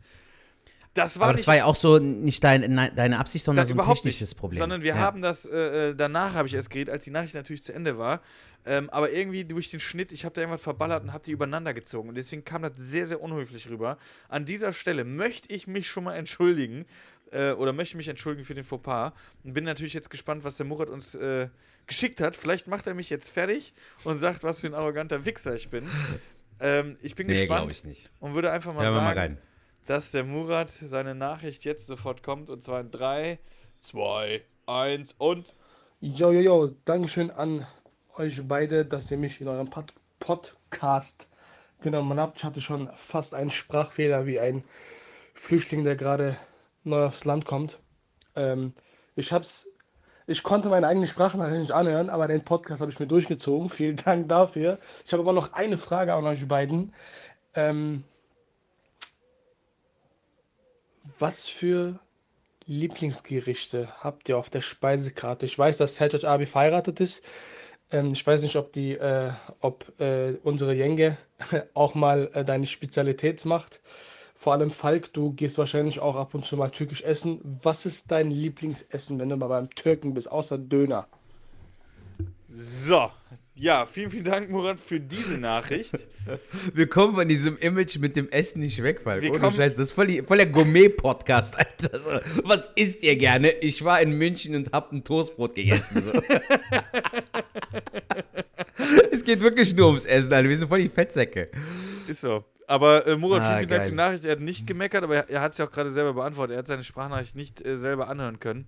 Das war aber das war ja auch so nicht dein, nein, deine Absicht, sondern so ein technisches nicht, Problem. sondern wir ja. haben das, äh, äh, danach habe ich erst geredet, als die Nachricht natürlich zu Ende war. Ähm, aber irgendwie durch den Schnitt, ich habe da irgendwas verballert und habe die übereinander gezogen. Und deswegen kam das sehr, sehr unhöflich rüber. An dieser Stelle möchte ich mich schon mal entschuldigen. Äh, oder möchte mich entschuldigen für den Fauxpas. Und bin natürlich jetzt gespannt, was der Murat uns äh, geschickt hat. Vielleicht macht er mich jetzt fertig und sagt, was für ein arroganter Wichser ich bin. Ähm, ich bin Nee, glaube gespannt ich nicht. und würde einfach mal Hören wir sagen, mal rein. Dass der Murat seine Nachricht jetzt sofort kommt. Und zwar in 3, 2, 1 und. Jo, jo, jo, Dankeschön an euch beide, dass ihr mich in eurem Pod Podcast genommen habt. Ich hatte schon fast einen Sprachfehler wie ein Flüchtling, der gerade neu aufs Land kommt. Ähm, ich hab's, ich konnte meine eigene Sprachnachricht nicht anhören, aber den Podcast habe ich mir durchgezogen. Vielen Dank dafür. Ich habe aber noch eine Frage an euch beiden. Ähm, was für Lieblingsgerichte habt ihr auf der Speisekarte? Ich weiß, dass Sertac Abi verheiratet ist. Ähm, ich weiß nicht, ob die, äh, ob äh, unsere Jenge auch mal äh, deine Spezialität macht. Vor allem Falk, du gehst wahrscheinlich auch ab und zu mal türkisch essen. Was ist dein Lieblingsessen, wenn du mal beim Türken bist, außer Döner? So, ja, vielen, vielen Dank, Murat, für diese Nachricht. Wir kommen von diesem Image mit dem Essen nicht weg, weil Wir ohne Scheiß, das ist voll, die, voll der Gourmet-Podcast, Alter. So, was isst ihr gerne? Ich war in München und hab ein Toastbrot gegessen. So. es geht wirklich nur ums Essen, Alter. Wir sind voll die Fettsäcke. Ist so. Aber äh, Murat, Ah, vielen, vielen Dank für die Nachricht. Er hat nicht gemeckert, aber er, er hat es ja auch gerade selber beantwortet. Er hat seine Sprachnachricht nicht äh, selber anhören können.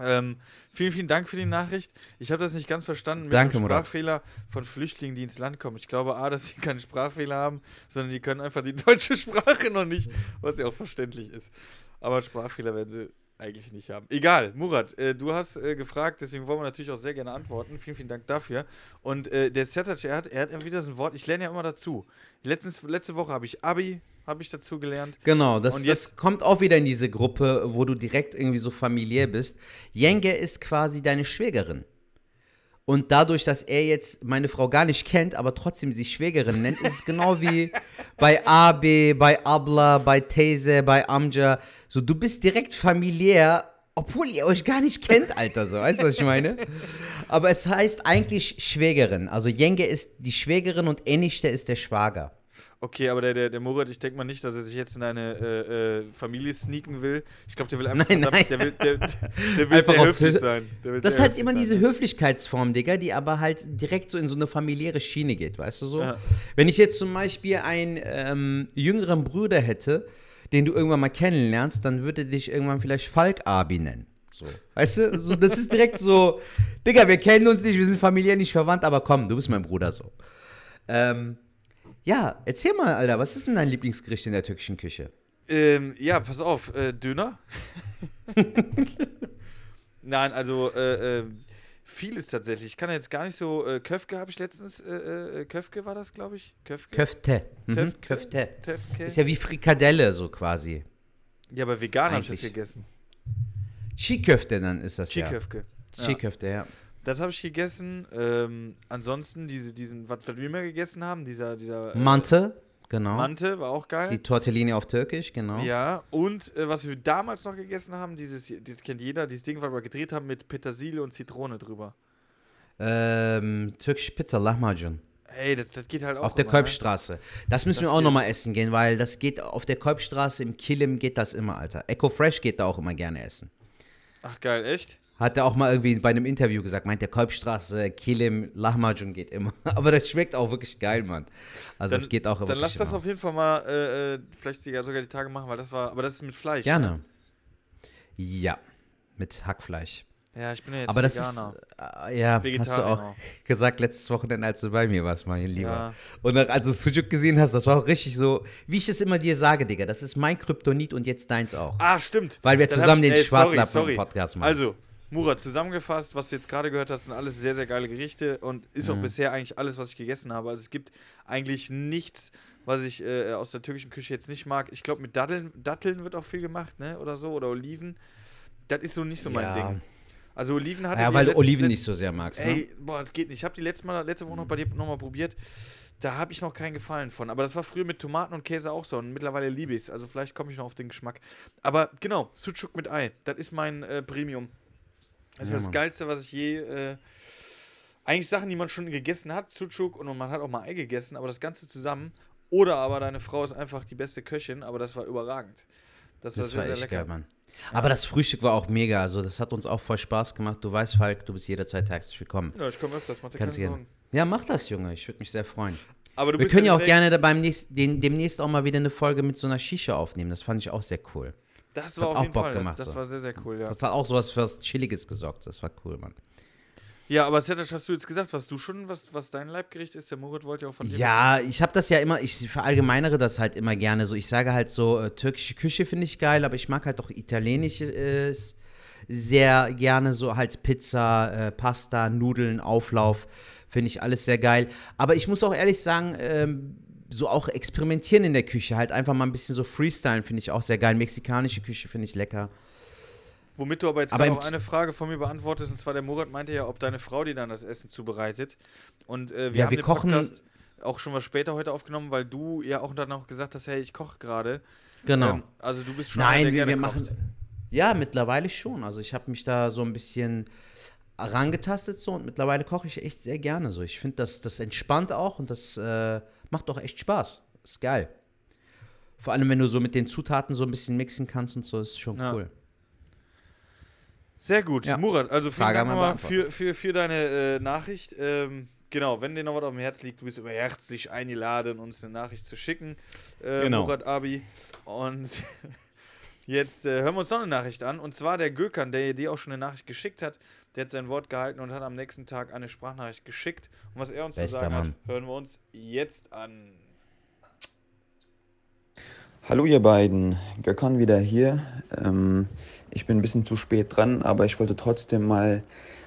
Ähm, vielen, vielen Dank für die Nachricht. Ich habe das nicht ganz verstanden mit Danke, dem Murat. Sprachfehler von Flüchtlingen, die ins Land kommen. Ich glaube A, dass sie keinen Sprachfehler haben, sondern die können einfach die deutsche Sprache noch nicht, was ja auch verständlich ist. Aber Sprachfehler werden sie eigentlich nicht haben. Egal, Murat, äh, du hast äh, gefragt, deswegen wollen wir natürlich auch sehr gerne antworten. Vielen, vielen Dank dafür. Und äh, der Sertac, er hat, er hat immer wieder so ein Wort, ich lerne ja immer dazu. Letztens, letzte Woche habe ich Abi, habe ich dazu gelernt. Genau, das, Und das jetzt- kommt auch wieder in diese Gruppe, wo du direkt irgendwie so familiär bist. Jenge ist quasi deine Schwägerin. Und dadurch, dass er jetzt meine Frau gar nicht kennt, aber trotzdem sie Schwägerin nennt, ist es genau wie bei Abi, bei Abla, bei Tese, bei Amja. So, du bist direkt familiär, obwohl ihr euch gar nicht kennt, Alter. So, weißt du, was ich meine? Aber es heißt eigentlich Schwägerin. Also Jenge ist die Schwägerin und Enichte ist der Schwager. Okay, aber der, der, der Murat, ich denke mal nicht, dass er sich jetzt in eine äh, äh, Familie sneaken will. Ich glaube, der will einfach Nein, verdammt- nein. der will, der, der will sehr höflich Hö- sein. Das ist halt immer sein. diese Höflichkeitsform, Digga, die aber halt direkt so in so eine familiäre Schiene geht, weißt du so? Ja. Wenn ich jetzt zum Beispiel einen ähm, jüngeren Bruder hätte, den du irgendwann mal kennenlernst, dann würde dich irgendwann vielleicht Falk Abi nennen. So. Weißt du, so, das ist direkt so, Digga, wir kennen uns nicht, wir sind familiär nicht verwandt, aber komm, du bist mein Bruder so. Ähm, ja, erzähl mal, Alter, was ist denn dein Lieblingsgericht in der türkischen Küche? Ähm, ja, pass auf, äh, Döner. Nein, also äh, äh, vieles tatsächlich. Ich kann jetzt gar nicht so. Äh, Köfke habe ich letztens. Äh, äh, Köfke war das, glaube ich. Köfke. Köfte. Mhm, Köfte? Köfte. Köfke. Ist ja wie Frikadelle so quasi. Ja, aber vegan habe ich das gegessen. Chiköfte dann ist das ja. Chiköfke. Ja. Chiköfte, ja. Das habe ich gegessen. Ähm, ansonsten diese, diesen, was wir immer gegessen haben, dieser, dieser äh, Mante, genau. Mante war auch geil. Die Tortellini auf Türkisch, genau. Ja, und äh, was wir damals noch gegessen haben, dieses, das kennt jeder, dieses Ding, was wir gedreht haben mit Petersilie und Zitrone drüber. Ähm, türkische Pizza, Lahmacun. Ey, das, das geht halt auch. Auf der immer, ne? Kolbstraße. Das müssen Das wir auch nochmal essen gehen, weil das geht auf der Kolbstraße im Kilim geht das immer, Alter. Eco Fresh geht da auch immer gerne essen. Ach geil, echt? Hat er auch mal irgendwie bei einem Interview gesagt, meint der Kolbstraße, Kilim, Lahmacun geht immer. Aber das schmeckt auch wirklich geil, Mann. Also es geht auch Dann wirklich lass das immer. auf jeden Fall mal, äh, äh, vielleicht sogar die Tage machen, weil das war, aber das ist mit Fleisch. Gerne. Ne? Ja, mit Hackfleisch. Ja, ich bin ja jetzt Aber das Veganer. ist, äh, ja, hast du Vegetarier auch gesagt letztes Wochenende, als du bei mir warst, mein Lieber. Ja. Und dann, als du Sujuk gesehen hast, das war auch richtig so, wie ich es immer dir sage, Digga, das ist mein Kryptonit und jetzt deins auch. Ah, stimmt. Weil wir Dann zusammen ich- den ey, sorry, Schwarzlappen sorry. Podcast machen. Also, Murat, zusammengefasst, was du jetzt gerade gehört hast, sind alles sehr, sehr geile Gerichte und ist Mhm. auch bisher eigentlich alles, was ich gegessen habe. Also es gibt eigentlich nichts, was ich äh, aus der türkischen Küche jetzt nicht mag. Ich glaube, mit Datteln, Datteln wird auch viel gemacht, ne? Oder so, oder Oliven. Das ist so nicht so mein Ja. Ding. Also Oliven hatte ja, weil du Oliven nicht so sehr magst, ne? Ey, boah, das geht nicht. Ich habe die letzte, Mal, letzte Woche noch bei dir nochmal probiert. Da habe ich noch keinen Gefallen von. Aber das war früher mit Tomaten und Käse auch so. Und mittlerweile liebe ich es. Also vielleicht komme ich noch auf den Geschmack. Aber genau, Sucuk mit Ei. Das ist mein äh, Premium. Das ist Ja, das Mann. Geilste, was ich je. Äh, eigentlich Sachen, die man schon gegessen hat, Sucuk und man hat auch mal Ei gegessen, aber das Ganze zusammen. Oder aber deine Frau ist einfach die beste Köchin, aber das war überragend. Das, Das sehr, war sehr echt lecker. geil, Mann. Aber das Frühstück war auch mega, also das hat uns auch voll Spaß gemacht. Du weißt, Falk, du bist jederzeit herzlich willkommen. Ja, ich komme öfters, mach dir Kannst keine gerne. Sorgen. Ja, mach das, Junge, ich würde mich sehr freuen. Aber du Wir können ja auch gerne da beim nächsten, den, demnächst auch mal wieder eine Folge mit so einer Shisha aufnehmen. Das fand ich auch sehr cool. Das Das war hat auf auch jeden Bock Fall. gemacht, das, das so. war sehr, sehr cool, ja. Das hat auch sowas für was Chilliges gesorgt. Das war cool, Mann. Ja, aber Setash, hast du jetzt gesagt, was du schon, was, was dein Leibgericht ist? Der Murat wollte ja auch von dir Ja, ich habe das ja immer, ich verallgemeinere das halt immer gerne so. Ich sage halt so, äh, türkische Küche finde ich geil, aber ich mag halt auch italienisches sehr gerne, so halt Pizza, äh, Pasta, Nudeln, Auflauf, finde ich alles sehr geil. Aber ich muss auch ehrlich sagen, ähm, so auch experimentieren in der Küche, halt einfach mal ein bisschen so freestylen, finde ich auch sehr geil. Mexikanische Küche finde ich lecker. Womit du aber jetzt Aber auch eine Frage von mir beantwortest, und zwar der Murat meinte ja, ob deine Frau dir dann das Essen zubereitet. Und äh, wir Ja, haben wir den kochen- Podcast auch schon was später heute aufgenommen, weil du ja auch dann auch gesagt hast, hey, ich koche gerade. Genau. Ähm, also du bist schon einer, Nein, der wir, wir kocht. machen. Ja, mittlerweile schon. Also ich habe mich da so ein bisschen rangetastet so und mittlerweile koche ich echt sehr gerne so. Ich finde, das, das entspannt auch und das äh, macht auch echt Spaß. Ist geil. Vor allem, wenn du so mit den Zutaten so ein bisschen mixen kannst und so, ist schon Ja. cool. Sehr gut. Ja. Murat, also vielen Frage Dank nochmal für, für, für deine äh, Nachricht. Ähm, genau, wenn dir noch was auf dem Herz liegt, du bist immer herzlich eingeladen, uns eine Nachricht zu schicken. Äh, Genau. Murat Abi. Und jetzt äh, hören wir uns noch eine Nachricht an. Und zwar der Gökhan, der dir auch schon eine Nachricht geschickt hat. Der hat sein Wort gehalten und hat am nächsten Tag eine Sprachnachricht geschickt. Und was er uns Bester zu sagen Mann. hat, hören wir uns jetzt an. Hallo ihr beiden, Gökhan wieder hier. Ähm, ich bin ein bisschen zu spät dran, aber ich wollte trotzdem mal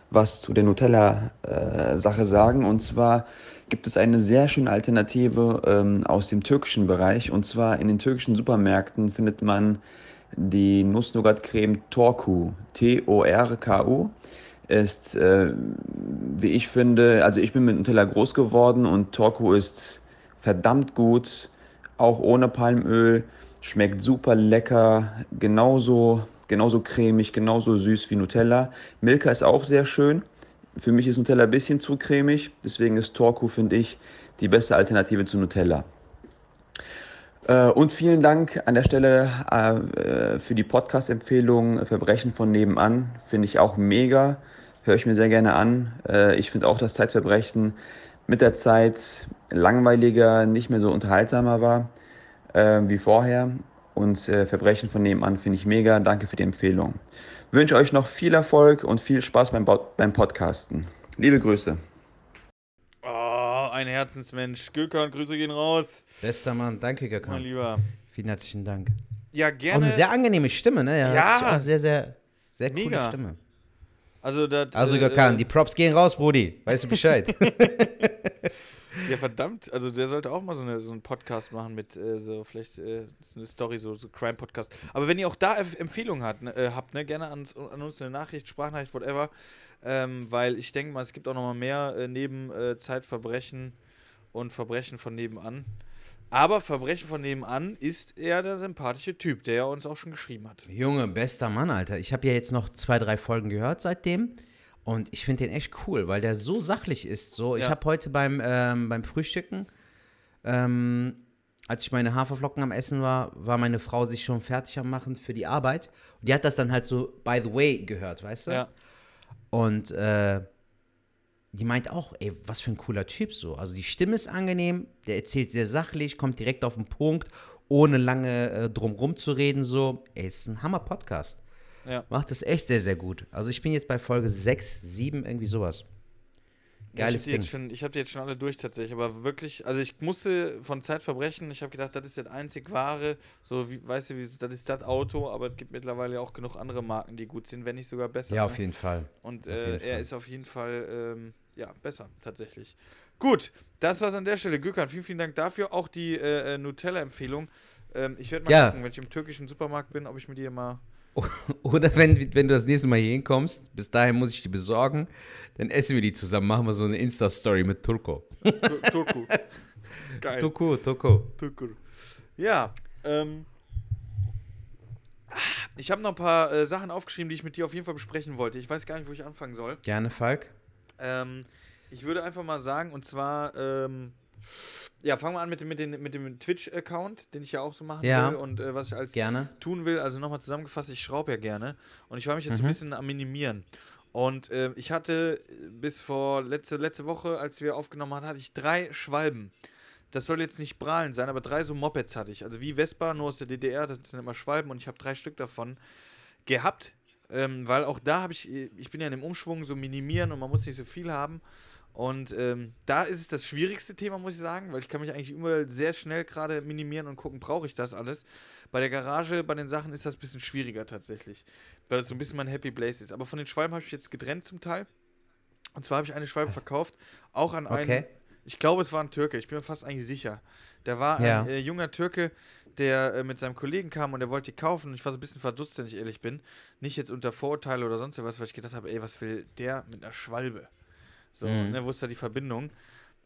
was zu der Nutella-Sache sagen. Und zwar gibt es eine sehr schöne Alternative ähm, aus dem türkischen Bereich. Und zwar in den türkischen Supermärkten findet man die Nuss-Nougat-Creme Torku, T-O-R-K-U. Ist, äh, wie ich finde, also ich bin mit Nutella groß geworden und Torku ist verdammt gut auch ohne Palmöl. Schmeckt super lecker, genauso, genauso cremig, genauso süß wie Nutella. Milka ist auch sehr schön. Für mich ist Nutella ein bisschen zu cremig, deswegen ist Torku, finde ich, die beste Alternative zu Nutella. Äh, und vielen Dank an der Stelle äh, für die Podcast-Empfehlung Verbrechen von nebenan. Finde ich auch mega. Höre ich mir sehr gerne an. Äh, ich finde auch, dass Zeitverbrechen mit der Zeit langweiliger, nicht mehr so unterhaltsamer war äh, wie vorher. Und äh, Verbrechen von nebenan finde ich mega. Danke für die Empfehlung. Wünsche euch noch viel Erfolg und viel Spaß beim, beim Podcasten. Liebe Grüße. Ein Herzensmensch. Gökhan, Grüße gehen raus. Bester Mann, danke, Mein Gökhan. Lieber. Vielen herzlichen Dank. Ja, Auch gerne. eine sehr angenehme Stimme, ne? Ja. auch sehr, sehr, sehr coole Mega. Stimme. also, das, Also, äh, Gökhan, die Props gehen raus, Brudi. Weißt du Bescheid? Ja, verdammt. Also der sollte auch mal so, eine, so einen Podcast machen mit äh, so vielleicht äh, so eine Story, so, so Crime-Podcast. Aber wenn ihr auch da Empf- Empfehlungen hat, ne, äh, habt, ne, gerne an, an uns eine Nachricht, Sprachnachricht, whatever. Ähm, weil ich denke mal, es gibt auch noch mal mehr äh, neben äh, Zeitverbrechen und Verbrechen von nebenan. Aber Verbrechen von nebenan ist er der sympathische Typ, der uns auch schon geschrieben hat. Junge, bester Mann, Alter. Ich habe ja jetzt noch zwei, drei Folgen gehört seitdem. Und ich finde den echt cool, weil der so sachlich ist. So, ich Ja. habe heute beim, ähm, beim Frühstücken, ähm, als ich meine Haferflocken am Essen war, war meine Frau sich schon fertig am Machen für die Arbeit. Und die hat das dann halt so, by the way, gehört, weißt du? Ja. Und äh, die meint auch, ey, was für ein cooler Typ so. Also die Stimme ist angenehm, der erzählt sehr sachlich, kommt direkt auf den Punkt, ohne lange äh, drumrum zu reden so. Ey, ist ein Hammer-Podcast. Ja. Macht das echt sehr, sehr gut. Also ich bin jetzt bei Folge 6, 7, irgendwie sowas. Geiles ich habe die, Ding. jetzt schon- ich hab die jetzt schon alle durch tatsächlich, aber wirklich, also ich musste von Zeitverbrechen, ich habe gedacht, das ist das einzig wahre, so wie, weißt du, wie, das ist das Auto, aber es gibt mittlerweile auch genug andere Marken, die gut sind, wenn nicht sogar besser. Ja, ne? auf jeden Fall. Und äh, jeden er Fall. ist auf jeden Fall, ähm, ja, besser, tatsächlich. Gut, das war's an der Stelle. Gökhan, vielen, vielen Dank dafür. Auch die äh, äh, Nutella-Empfehlung. Ähm, ich werde mal Ja. gucken, wenn ich im türkischen Supermarkt bin, ob ich mir die mal. Oder wenn, wenn du das nächste Mal hier hinkommst, bis dahin muss ich die besorgen, dann essen wir die zusammen, machen wir so eine Insta-Story mit Turko. Tur- Turku. Geil. Turko, Turko. Tukur. Ja, ähm. Ich habe noch ein paar äh, Sachen aufgeschrieben, die ich mit dir auf jeden Fall besprechen wollte. Ich weiß gar nicht, wo ich anfangen soll. Gerne, Falk. Ähm, ich würde einfach mal sagen, und zwar, ähm, ja, fangen wir an mit, dem- mit, den, mit dem Twitch-Account, den ich ja auch so machen Ja. will und äh, was ich als Gerne. tun will. Also nochmal zusammengefasst, ich schraube ja gerne und ich war mich jetzt Mhm. ein bisschen am Minimieren. Und äh, ich hatte bis vor letzte, letzte Woche, als wir aufgenommen haben, hatte ich drei Schwalben. Das soll jetzt nicht prahlen sein, aber drei so Mopeds hatte ich. Also wie Vespa, nur aus der DDR, das sind immer Schwalben und ich habe drei Stück davon gehabt. Ähm, weil auch da habe ich, ich bin ja in dem Umschwung, so minimieren und man muss nicht so viel haben. Und ähm, da ist es das schwierigste Thema, muss ich sagen, weil ich kann mich eigentlich überall sehr schnell gerade minimieren und gucken, brauche ich das alles. Bei der Garage, bei den Sachen ist das ein bisschen schwieriger tatsächlich, weil das so ein bisschen mein Happy Place ist. Aber von den Schwalben habe ich jetzt getrennt zum Teil. Und zwar habe ich eine Schwalbe verkauft, auch an einen, Okay. ich glaube, es war ein Türke, ich bin mir fast eigentlich sicher. Der war Ja. ein äh, junger Türke, der äh, mit seinem Kollegen kam und der wollte die kaufen und ich war so ein bisschen verdutzt, wenn ich ehrlich bin. Nicht jetzt unter Vorurteile oder sonst was, weil ich gedacht habe, ey, was will der mit einer Schwalbe? So, Mhm. ne, wo ist da die Verbindung?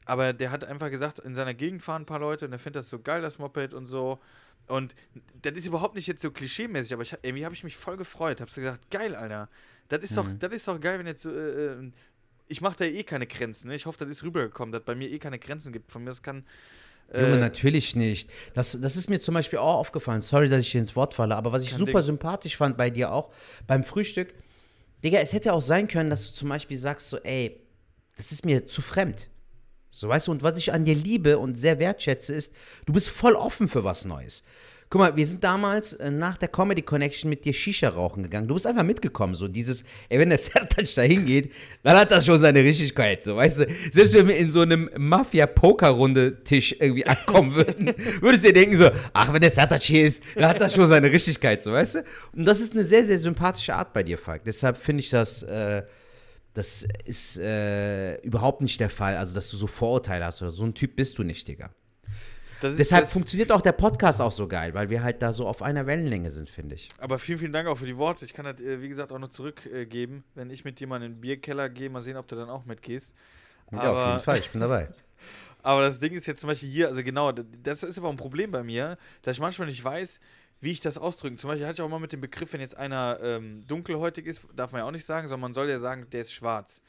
Aber der hat einfach gesagt, in seiner Gegend fahren ein paar Leute und er findet das so geil, das Moped und so. Und das ist überhaupt nicht jetzt so klischeemäßig, aber ich, irgendwie habe ich mich voll gefreut. Hab so gedacht, geil, Alter. Das ist, doch, das ist doch geil, wenn jetzt so. Äh, äh, ich mache da eh keine Grenzen. Ne? Ich hoffe, das ist rübergekommen, dass bei mir eh keine Grenzen gibt. Von mir das kann. Junge, äh, natürlich nicht. Das, das ist mir zum Beispiel auch aufgefallen. Sorry, dass ich hier ins Wort falle, aber was ich super Ding. sympathisch fand bei dir auch beim Frühstück, Digga, es hätte auch sein können, dass du zum Beispiel sagst, so, ey, das ist mir zu fremd. So, weißt du, und was ich an dir liebe und sehr wertschätze, ist, du bist voll offen für was Neues. Guck mal, wir sind damals äh, nach der Comedy Connection mit dir Shisha rauchen gegangen. Du bist einfach mitgekommen, so dieses, ey, wenn der Sertac da hingeht, dann hat das schon seine Richtigkeit, so, weißt du. Selbst wenn wir in so einem Mafia-Poker-Runde-Tisch irgendwie ankommen würden, würdest du dir denken so, ach, wenn der Sertac hier ist, dann hat das schon seine Richtigkeit, so, weißt du. Und das ist eine sehr, sehr sympathische Art bei dir, Falk. Deshalb finde ich das, äh, das ist äh, überhaupt nicht der Fall, also dass du so Vorurteile hast oder so ein Typ bist du nicht, Digga. Deshalb funktioniert auch der Podcast auch so geil, weil wir halt da so auf einer Wellenlänge sind, finde ich. Aber vielen, vielen Dank auch für die Worte. Ich kann das, äh, wie gesagt, auch noch zurückgeben, wenn ich mit jemandem in den Bierkeller gehe. Mal sehen, ob du dann auch mitgehst. Ja, auf jeden Fall, ich bin dabei. Aber das Ding ist jetzt zum Beispiel hier, also genau, das ist aber ein Problem bei mir, dass ich manchmal nicht weiß, wie ich das ausdrücken. Zum Beispiel hatte ich auch mal mit dem Begriff, wenn jetzt einer ähm, dunkelhäutig ist, darf man ja auch nicht sagen, sondern man soll ja sagen, der ist schwarz.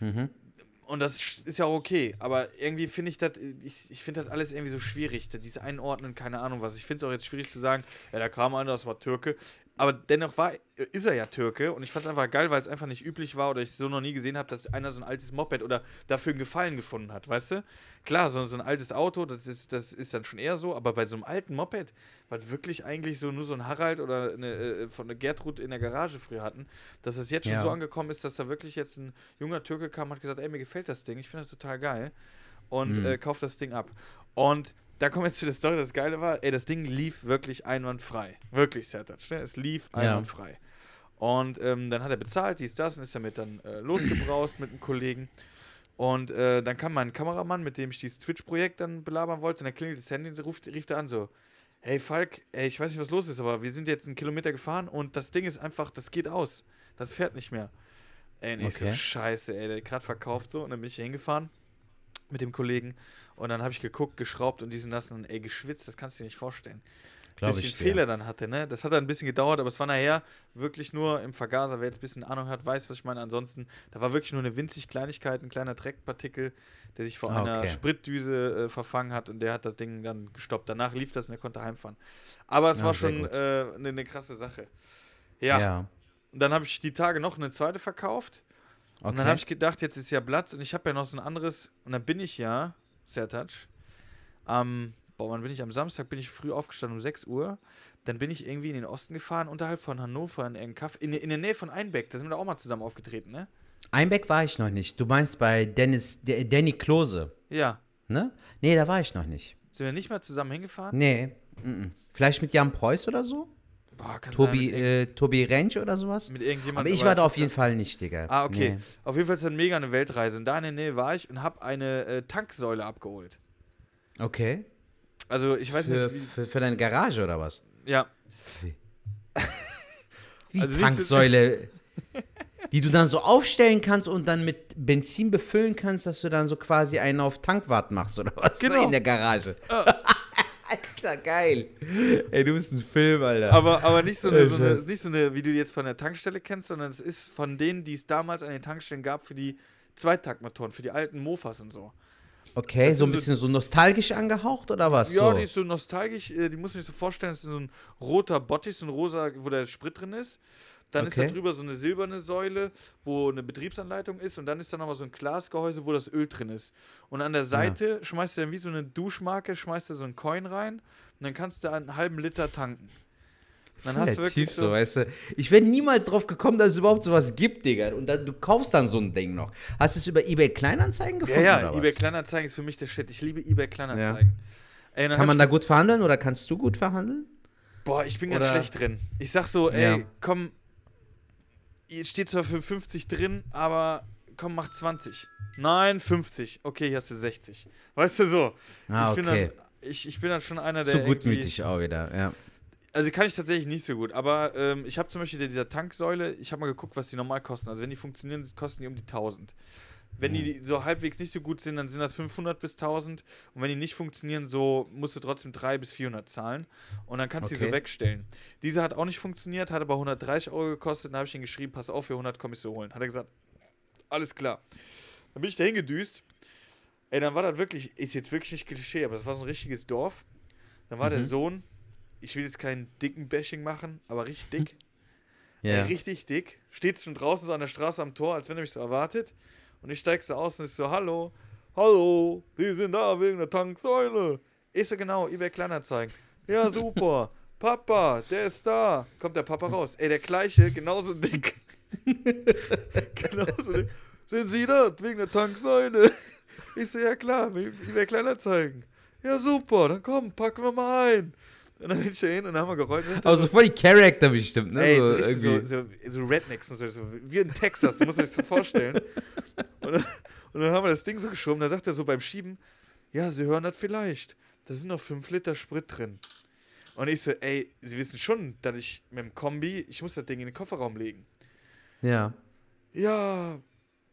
Mhm. Und das ist ja auch okay, aber irgendwie finde ich das, ich, ich finde das alles irgendwie so schwierig, dieses Einordnen, keine Ahnung was. Ich finde es auch jetzt schwierig zu sagen, ja, da kam einer, das war Türke. Aber dennoch war, ist er ja Türke und ich fand es einfach geil, weil es einfach nicht üblich war oder ich so noch nie gesehen habe, dass einer so ein altes Moped oder dafür einen Gefallen gefunden hat, weißt du? Klar, so, so ein altes Auto, das ist, das ist dann schon eher so, aber bei so einem alten Moped, was wirklich eigentlich so nur so ein Harald oder eine, äh, von der Gertrud in der Garage früher hatten, dass es jetzt schon Ja. so angekommen ist, dass da wirklich jetzt ein junger Türke kam und hat gesagt, ey, mir gefällt das Ding, ich finde das total geil und Mhm. äh, kauft das Ding ab. Und da kommen wir jetzt zu der Story, das Geile war, ey, das Ding lief wirklich einwandfrei. Wirklich, Sertac, ne? Es lief Ja. einwandfrei. Und ähm, dann hat er bezahlt, dies, das, und ist damit dann äh, losgebraust mit einem Kollegen. Und äh, dann kam mein Kameramann, mit dem ich dieses Twitch-Projekt dann belabern wollte, und dann klingelt das Handy und so ruft, rief er an so, hey Falk, ey, ich weiß nicht, was los ist, aber wir sind jetzt einen Kilometer gefahren und das Ding ist einfach, das geht aus. Das fährt nicht mehr. Ey, und ich so, Okay. scheiße, ey, der hat gerade verkauft so. Und dann bin ich hier hingefahren mit dem Kollegen. Und dann habe ich geguckt, geschraubt und diesen lassen und ey, geschwitzt, das kannst du dir nicht vorstellen. Glaube Bis ich ich. einen Fehler dann hatte, ne? Das hat dann ein bisschen gedauert, aber es war nachher wirklich nur im Vergaser. Wer jetzt ein bisschen Ahnung hat, weiß, was ich meine. Ansonsten, da war wirklich nur eine winzig Kleinigkeit, ein kleiner Dreckpartikel, der sich vor Ah, einer okay. Spritdüse äh, verfangen hat und der hat das Ding dann gestoppt. Danach lief das und er konnte heimfahren. Aber es Ja, war sehr schon eine äh, ne- ne krasse Sache. Ja. Ja. Und dann habe ich die Tage noch eine zweite verkauft. Okay. Und dann habe ich gedacht, jetzt ist ja Platz und ich habe ja noch so ein anderes. Und dann bin ich ja, Sertac, am, boah, wann bin ich? Am Samstag bin ich früh aufgestanden um 6 Uhr. Dann bin ich irgendwie in den Osten gefahren, unterhalb von Hannover in irgendeinem Kaff, in, in der Nähe von Einbeck. Da sind wir da auch mal zusammen aufgetreten, ne? Einbeck war ich noch nicht. Du meinst bei Dennis, D Danny Klose, Ja. ne? Nee, da war ich noch nicht. Sind wir nicht mal zusammen hingefahren? Nee. Mm -mm. Vielleicht mit Jan Preuß oder so? Boah, Tobi, sein, äh, Tobi Rentsch oder sowas? mit irgendjemandem. Aber ich war da auf jeden Fall nicht, Digga. Ah, okay. Nee. Auf jeden Fall ist das mega eine Weltreise. Und da in der Nähe war ich und habe eine äh, Tanksäule abgeholt. Okay. Also, ich weiß Für, nicht, wie, für, für deine Garage oder was? ja. Wie Also nicht so- Tanksäule, die du dann so aufstellen kannst und dann mit Benzin befüllen kannst, dass du dann so quasi einen auf Tankwart machst oder was? So Genau. in der Garage. Alter, geil. Ey, du bist ein Film, Alter. Aber, aber nicht so eine, so eine, nicht so eine, wie du jetzt von der Tankstelle kennst, sondern es ist von denen, die es damals an den Tankstellen gab für die Zweitaktmotoren, für die alten Mofas und so. okay, das so ein sind so- bisschen so nostalgisch angehaucht oder was? Ja, so? die ist so nostalgisch, äh, die muss man sich so vorstellen, das ist so ein roter Bottich, so ein rosa, wo der Sprit drin ist. Dann ist da Okay. drüber so eine silberne Säule, wo eine Betriebsanleitung ist und dann ist da nochmal so ein Glasgehäuse, wo das Öl drin ist. Und an der Seite schmeißt du dann wie so eine Duschmarke, schmeißt du so einen Coin rein und dann kannst du einen halben Liter tanken. Dann Voll hast du wirklich Typ so, weißt du. Ich wäre niemals drauf gekommen, dass es überhaupt sowas gibt, Digga. Und dann, du kaufst dann so ein Ding noch. Hast du es über eBay Kleinanzeigen Ja, gefunden? ja, oder eBay? Kleinanzeigen ist für mich der Shit. Ich liebe eBay Kleinanzeigen. Ey, dann Kann man da gut verhandeln oder kannst du gut verhandeln? Boah, ich bin ganz Oder- schlecht drin. Ich sag so, ey, Ja. komm, steht zwar für 50 drin, aber komm, mach 20. Nein, 50. Okay, hier hast du 60. Weißt du so? Ah, ich, bin okay. dann, ich, ich bin dann schon einer, der. Zu gutmütig auch wieder, ja. Also kann ich tatsächlich nicht so gut, aber ähm, ich habe zum Beispiel dieser Tanksäule, ich habe mal geguckt, was die normal kosten. Also wenn die funktionieren, kosten die um die 1000. Wenn die so halbwegs nicht so gut sind, dann sind das 500 bis 1000. Und wenn die nicht funktionieren, so musst du trotzdem 300 bis 400 zahlen. Und dann kannst du die Okay. so wegstellen. Diese hat auch nicht funktioniert, hat aber 130 Euro gekostet. Dann habe ich ihn geschrieben, pass auf, für 100 komm ich so holen. Hat er gesagt, alles klar. Dann bin ich da hingedüst. Ey, dann war das wirklich, ist jetzt wirklich nicht Klischee, aber das war so ein richtiges Dorf. Dann war der Sohn, ich will jetzt keinen dicken Bashing machen, aber richtig dick. Ey, Ja. richtig dick. Steht schon draußen so an der Straße am Tor, als wenn er mich so erwartet. Und ich steig so aus und ist so, hallo, hallo, die sind da wegen der Tanksäule. Ich so, genau, eBay Kleinanzeigen. Ja, super. Papa, der ist da. Kommt der Papa raus. Ey, der gleiche, genauso dick. genauso dick. Sind Sie das? Wegen der Tanksäule? Ich so, ja klar, eBay Kleinanzeigen. Ja, super, dann komm, packen wir mal ein. Und dann bin ich da hin und dann haben wir geräumt. Also voll die Charakter bestimmt, ne? Ey, so so, so, so, so Rednecks, muss ich so, wie in Texas, muss man sich so vorstellen. Und dann, und dann haben wir das Ding so geschoben, da sagt er so beim Schieben, ja, Sie hören das vielleicht, da sind noch 5 Liter Sprit drin. Und ich so, ey, Sie wissen schon, dass ich mit dem Kombi, ich muss das Ding in den Kofferraum legen. Ja. Ja,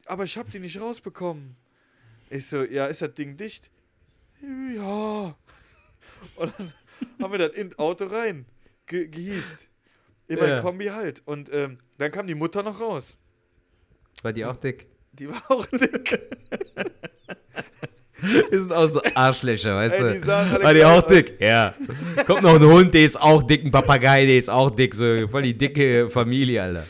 aber ich hab die nicht rausbekommen. Ich so, ja, ist das Ding dicht? Ja. Und dann haben wir das in das Auto rein ge gehievt. In mein Ja. Kombi halt. Und ähm, dann kam die Mutter noch raus. War die auch dick? Die war auch dick. Die sind auch so Arschlöcher, weißt Ey, du? War die auch dick? Ja. Kommt noch ein Hund, der ist auch dick, ein Papagei, der ist auch dick. So voll die dicke Familie, Alter.